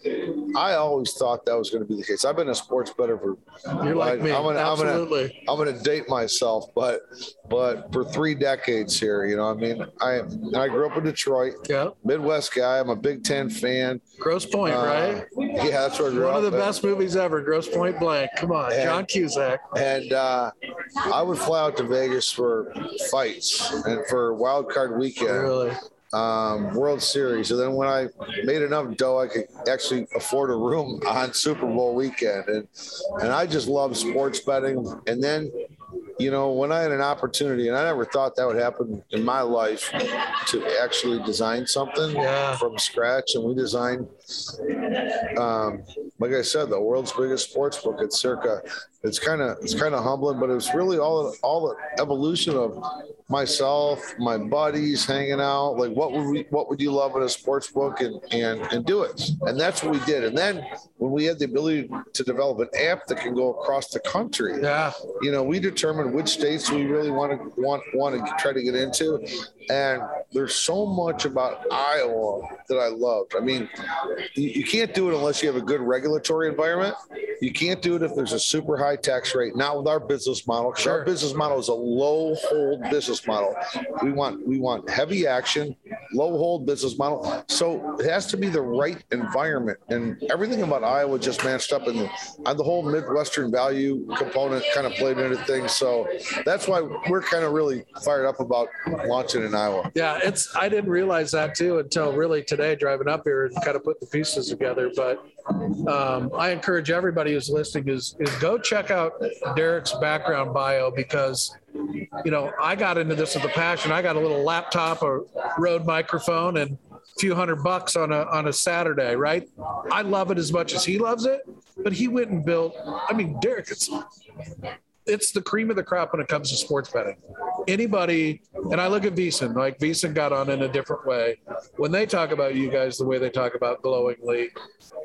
I always thought that was going to be the case. I've been a sports bettor for, You're like I- me. I'm gonna- I'm gonna- Absolutely. I'm going to date myself, but, but for three decades here, you know, I mean, I, I grew up in Detroit, yeah. Midwest guy. I'm a Big Ten fan. Grosse Pointe, Uh, right? Yeah, that's where I grew One up. of the And- best movies ever, Grosse Pointe Blank. Come on, And- John Cusack. and uh, I would fly out to Vegas for fights and for wild card weekend. Really? um, World Series, and then when I made enough dough, I could actually afford a room on Super Bowl weekend, and and I just love sports betting. And then, you know, when I had an opportunity, and I never thought that would happen in my life, to actually design something Yeah. from scratch, and we designed, um, like I said, the world's biggest sports book at Circa. It's kind of it's kind of humbling, but it was really all all the evolution of myself, my buddies hanging out. Like, what would we, what would you love in a sports book, and and and do it. And that's what we did. And then when we had the ability to develop an app that can go across the country, Yeah. you know, we determined which states we really want to want want to try to get into, and there's so much about Iowa that I loved. I mean, you, you can't do it unless you have a good regulatory environment. You can't do it if there's a super high tax rate. Not with our business model. Sure. Our business model is a low hold business model. We want we want heavy action, low hold business model. So it has to be the right environment, and everything about Iowa just matched up, and on the whole Midwestern value component kind of played into things. So that's why we're kind of really fired up about launching in Iowa. Yeah, it's I didn't realize that too until really today driving up here and kind of put the pieces together. But um, I encourage everybody who's listening is is go check out Derek's background bio because you know I got into this with a passion. I got a little laptop, a Rode microphone, and a few hundred bucks on a on a Saturday. Right? I love it as much as he loves it, but he went and built. I mean, Derek, it's it's the cream of the crop when it comes to sports betting. Anybody, and I look at Veasan, like Veasan got on in a different way. When they talk about you guys the way they talk about glowingly,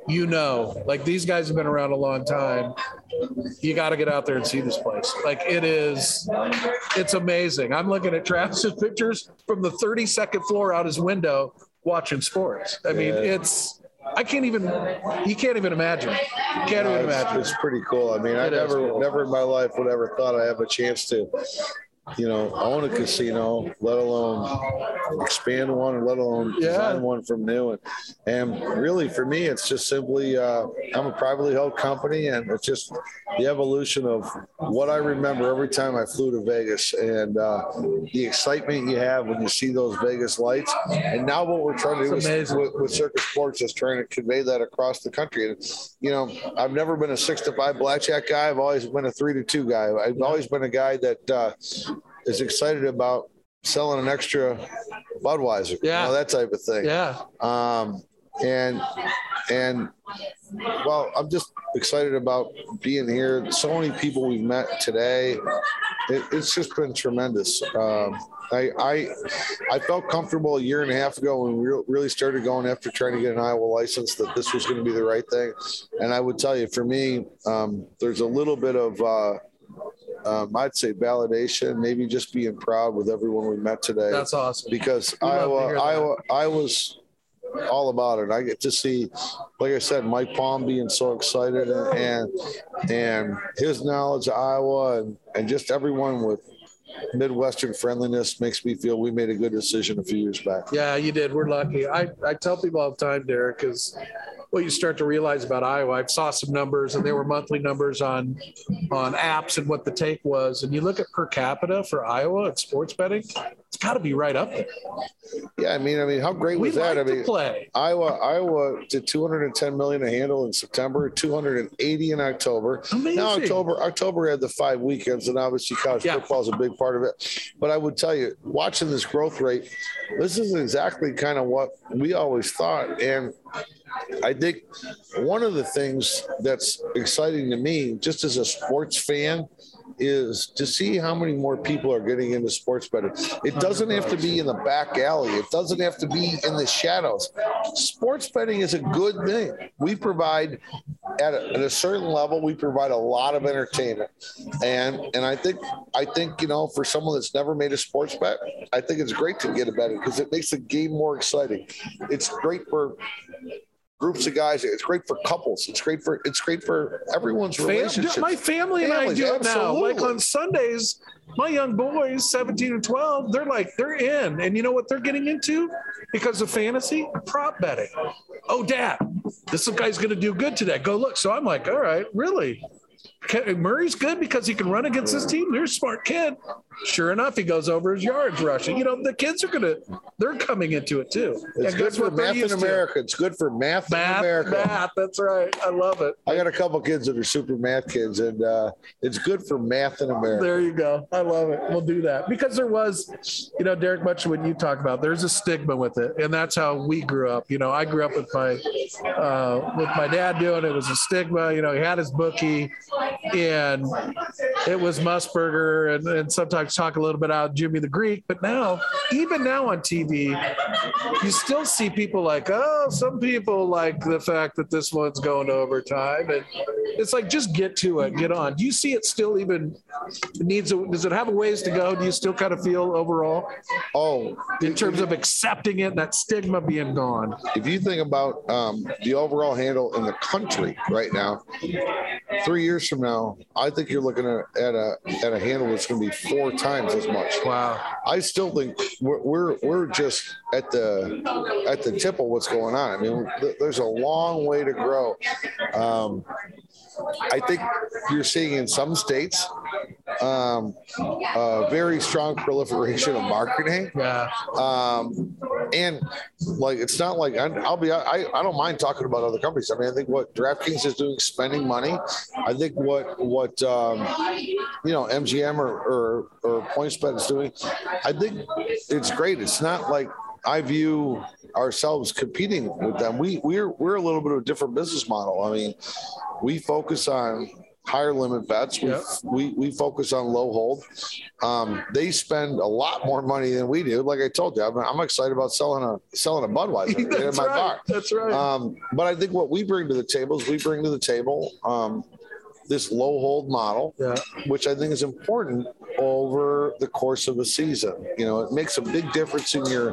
you know, like these guys have been around a long time. You got to get out there and see this place. Like it is, it's amazing. I'm looking at Travis's pictures from the 32nd floor out his window watching sports. I mean, Yeah. it's, I can't even, you can't even imagine. You can't No, even it's, imagine. it's pretty cool. I mean, I never, cool. never in my life would ever thought I'd have a chance to, you know, own a casino, let alone expand one, or let alone Yeah. design one from new. And, and really, for me, it's just simply, uh, I'm a privately held company, and it's just the evolution of what I remember every time I flew to Vegas and uh, the excitement you have when you see those Vegas lights. And now what we're trying to do is, with, with Circa Sports is trying to convey that across the country. And you know, I've never been a six to five blackjack guy. I've always been a three to two guy. I've always been a guy that uh, is excited about selling an extra Budweiser, Yeah. you know, that type of thing. Yeah. Um, and and well, I'm just excited about being here. So many people we've met today. It, it's just been tremendous. Um, I, I I felt comfortable a year and a half ago when we really started going after trying to get an Iowa license that this was going to be the right thing. And I would tell you, for me, um, there's a little bit of uh, um, I'd say validation, maybe just being proud with everyone we met today That's awesome. because We love to hear Iowa. Iowa, I was all about it. I get to see, like I said, Mike Palm being so excited and and, his knowledge of Iowa and, and just everyone with Midwestern friendliness makes me feel we made a good decision a few years back. Yeah, you did. We're lucky. I, I tell people all the time, Derek, is what you start to realize about Iowa. I saw some numbers and they were monthly numbers on on apps and what the take was. And you look at per capita for Iowa at sports betting, it's got to be right up there. Yeah, I mean, I mean, how great We was like that? I mean, play. Iowa, Iowa did 210 million a handle in September, 280 in October. Amazing. Now October, October had the five weekends, and obviously college Yeah. football is a big part of it. But I would tell you, watching this growth rate, this is exactly kind of what we always thought. And I think one of the things that's exciting to me, just as a sports fan, is to see how many more people are getting into sports betting. It doesn't have to be in the back alley. It doesn't have to be in the shadows. Sports betting is a good thing. We provide at a, at a certain level, we provide a lot of entertainment, and and I think I think you know for someone that's never made a sports bet, I think it's great to get a bet because it makes the game more exciting. It's great for groups of guys. It's great for couples. It's great for it's great for everyone's Fam- relationship. my family and I do it now. Like on Sundays, my young boys, 17 and 12, they're like, they're in. And you know what they're getting into? Because of fantasy, prop betting. Oh, dad, this guy's going to do good today. Go look. So I'm like, all right, really? Murray's good because he can run against his team. They're a smart kid. Sure enough, he goes over his yards rushing. You know, the kids are gonna they're coming into it too. It's good for math in used to? America. It's good for math, in America. math. That's right. I love it. I got a couple kids that are super math kids, and uh, it's good for math in America. There you go. I love it. We'll do that because there was, you know, Derek, much when you talk about. There's a stigma with it, and that's how we grew up. You know, I grew up with my uh, with my dad doing it. It was a stigma. You know, he had his bookie, and it was Musburger, and, and sometimes talk a little bit about Jimmy the Greek. But now, even now on TV, you still see people like, oh, some people like the fact that this one's going to overtime, and it's like just get to it, get on. Do you see it still even needs? A, does it have a ways to go? Do you still kind of feel overall Oh, in terms of accepting it, that stigma being gone? if you think about um, the overall handle in the country right now, three years from now, I think you're looking at, at a at a handle that's going to be four times as much. Wow. I still think we're, we're we're just at the at the tip of what's going on. I mean, th- there's a long way to grow. Um, I think you're seeing in some states um, a very strong proliferation of marketing. Yeah. Um, and like it's not like I- I'll be I, I don't mind talking about other companies. I mean, I think what DraftKings is doing, spending money. I think what what um, you know MGM or or, or PointsBet is doing. I think it's great. It's not like I view ourselves competing with them. We we're we're a little bit of a different business model. I mean, we focus on higher limit bets. We, Yep. we we focus on low hold. Um, they spend a lot more money than we do. Like I told you, I'm, I'm excited about selling a selling a Budweiser in That's right. bar. That's right. Um, but I think what we bring to the table is we bring to the table um, this low hold model, Yeah. which I think is important over the course of a season. You know, it makes a big difference in your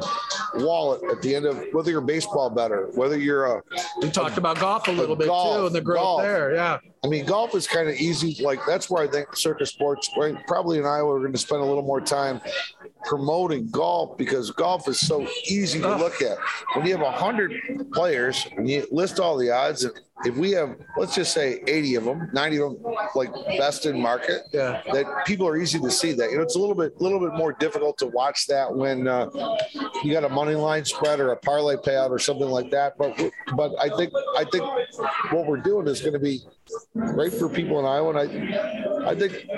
wallet at the end of whether you're a baseball better, whether you're a we talked about golf a little bit golf, too, and the growth golf. there. Yeah. I mean, golf is kind of easy. Like that's where I think Circa Sports, right? Probably in Iowa, we're going to spend a little more time promoting golf because golf is so easy to look at. When you have a hundred players and you list all the odds, and if we have, let's just say, eighty of them, ninety of them, like best in market, Yeah. that people are easy to see that. You know, it's a little bit, little bit more difficult to watch that when uh, you got a money line spread or a parlay payout or something like that. But, but I think, I think what we're doing is going to be great for people in Iowa. And I, I think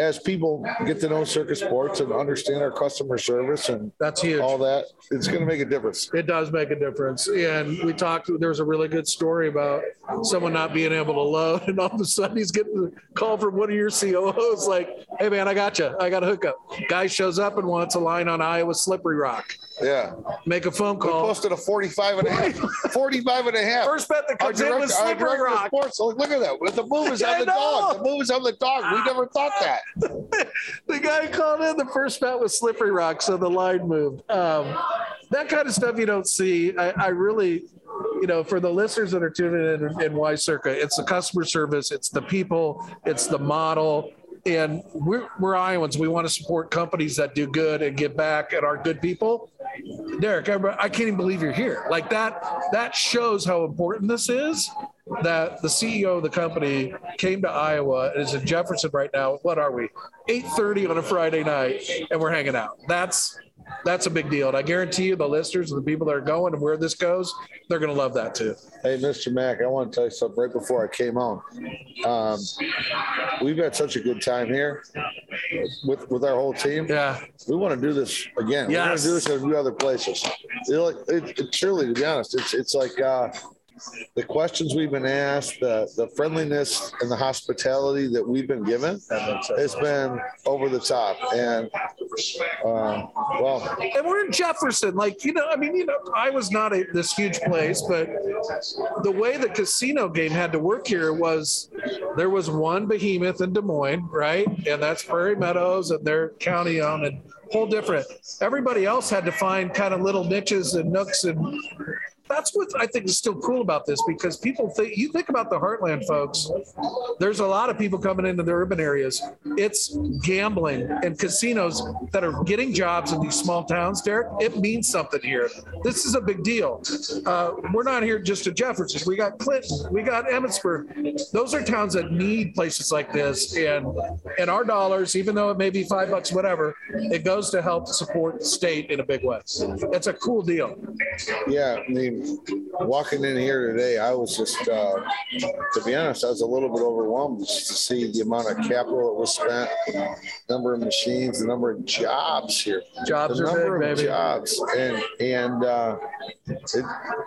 as people get to know Circa Sports and understand our customer service and That's huge. all that, it's going to make a difference. It does make a difference. And we talked, there was a really good story about someone not being able to load, and all of a sudden he's getting a call from one of your COOs like, hey, man, I got you. I got a hookup. Guy shows up and wants a line on Iowa Slippery Rock. Yeah. Make a phone call. We posted a 45 and a half, 45 and a half. First bet that Our comes in director, was Slippery Rock. sports, look at that. With the move is on the dog. The move is on the dog. We never thought that. the guy called in the first bet was slippery rock so the line moved. Um, that kind of stuff you don't see. I, I really you know for the listeners that are tuning in in y circa it's the customer service it's the people it's the model. And we're, we're iowans. We want to support companies that do good and give back and are good people. Derek I can't even believe you're here. Like that that shows how important this is that the CEO of the company came to Iowa and is in Jefferson right now. What are we? 8:30 on a Friday night, and we're hanging out. That's that's a big deal. And I guarantee you, the listeners and the people that are going and where this goes, they're going to love that too. Hey, Mr. Mack, I want to tell you something right before I came on. Um, we've had such a good time here with with our whole team. Yeah, We want to do this again. We want Yes. to do this in a few other places. Know, it, it, truly, to be honest, it's it's like uh, the questions we've been asked, the the friendliness and the hospitality that we've been given has been over the top. And um, well, and we're in Jefferson. Like you know, I mean, you know, I was not a, this huge place, but the way the casino game had to work here was there was one behemoth in Des Moines, right? And that's Prairie Meadows, and they're county owned and whole different. Everybody else had to find kind of little niches and nooks and that's what I think is still cool about this because people think you think about the heartland folks. There's a lot of people coming into the urban areas. It's gambling and casinos that are getting jobs in these small towns. Derek, it means something here. This is a big deal. Uh, we're not here just to Jefferson. We got Clinton. We got Emmetsburg. Those are towns that need places like this, and and our dollars, even though it may be five bucks, whatever, it goes to help support the state in a big way. It's a cool deal. Yeah, I mean, walking in here today, I was just, uh, to be honest, I was a little bit overwhelmed just to see the amount of capital that was spent, number of machines, the number of jobs here, Jobs the are number big, of baby. jobs, and and uh, it,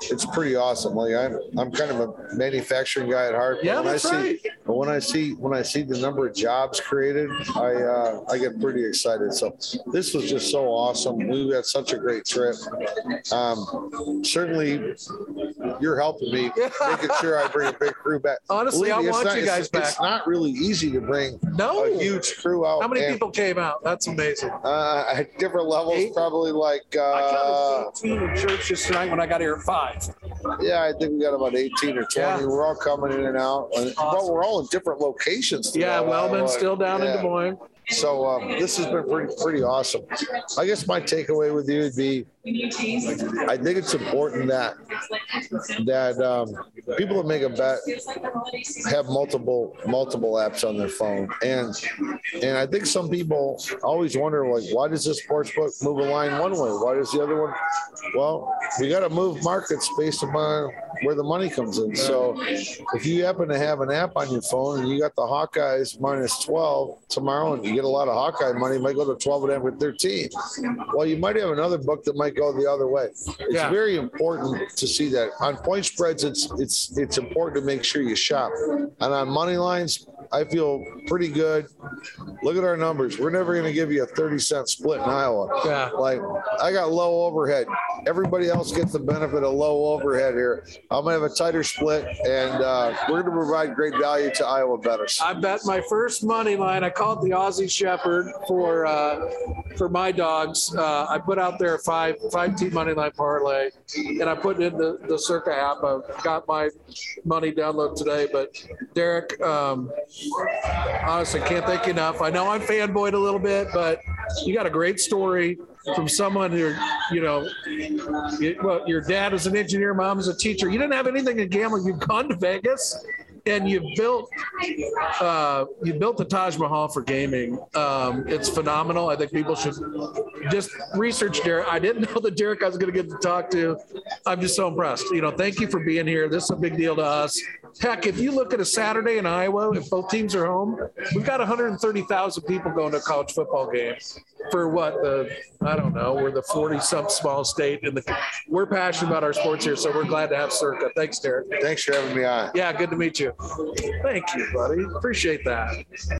it's pretty awesome. Like I'm, I'm kind of a manufacturing guy at heart. but Yeah, when I see, right. But when I see when I see the number of jobs created, I uh, I get pretty excited. So this was just so awesome. We had such a great trip. Um, certainly, you're helping me making sure I bring a big crew back. Honestly, Believe I me, want not- you it's- guys back. It's not really easy to bring No. a huge crew out. How many and, people came out? That's amazing. Uh, at different levels, Eight? probably like I uh, counted 18 in church just tonight when I got here at five. yeah, I think we got about 18 or 20. Yeah. We're all coming in and out, and, but we're all in different locations. Yeah, throughout Wellman Iowa. still down in Des Moines. So um, this has been pretty pretty awesome. I guess my takeaway with you would be I think it's important that that um, people that make a bet have multiple multiple apps on their phone, and and I think some people always wonder like, why does this sports book move a line one way? Why does the other one? Well, we got to move markets based upon where the money comes in. So if you happen to have an app on your phone and you got the Hawkeyes minus 12 tomorrow and you get a lot of Hawkeye money, you might go to 12 and then with 13. Well, you might have another book that might go the other way. It's Yeah. very important to see that. On point spreads, it's it's it's important to make sure you shop. And on money lines, I feel pretty good. Look at our numbers. We're never going to give you a 30 cent split in Iowa. Yeah. Like I got low overhead. Everybody else gets the benefit of low overhead here. I'm gonna have a tighter split, and uh, we're gonna provide great value to Iowa bettors. I bet my first money line. I called the Aussie Shepherd for uh, for my dogs. Uh, I put out there five five team money line parlay, and I put in the the Circa app. I've got my money download today. But Derek, um, honestly, can't thank you enough. I know I'm fanboyed a little bit, but you got a great story from someone who, you know, you, well, your dad is an engineer, mom is a teacher. You didn't have anything in gambling. You've gone to Vegas and you built uh, you built the Taj Mahal for gaming. Um, it's phenomenal. I think people should just research Derek. I didn't know that Derek I was going to get to talk to. I'm just so impressed. You know, thank you for being here. This is a big deal to us. Heck, if you look at a Saturday in Iowa, if both teams are home, we've got 130,000 people going to a college football game for what the I don't know. We're the 40 some small state, and the, we're passionate about our sports here, so we're glad to have Circa. Thanks, Derek. Thanks for having me on. Yeah, good to meet you. Thank you, buddy. Appreciate that.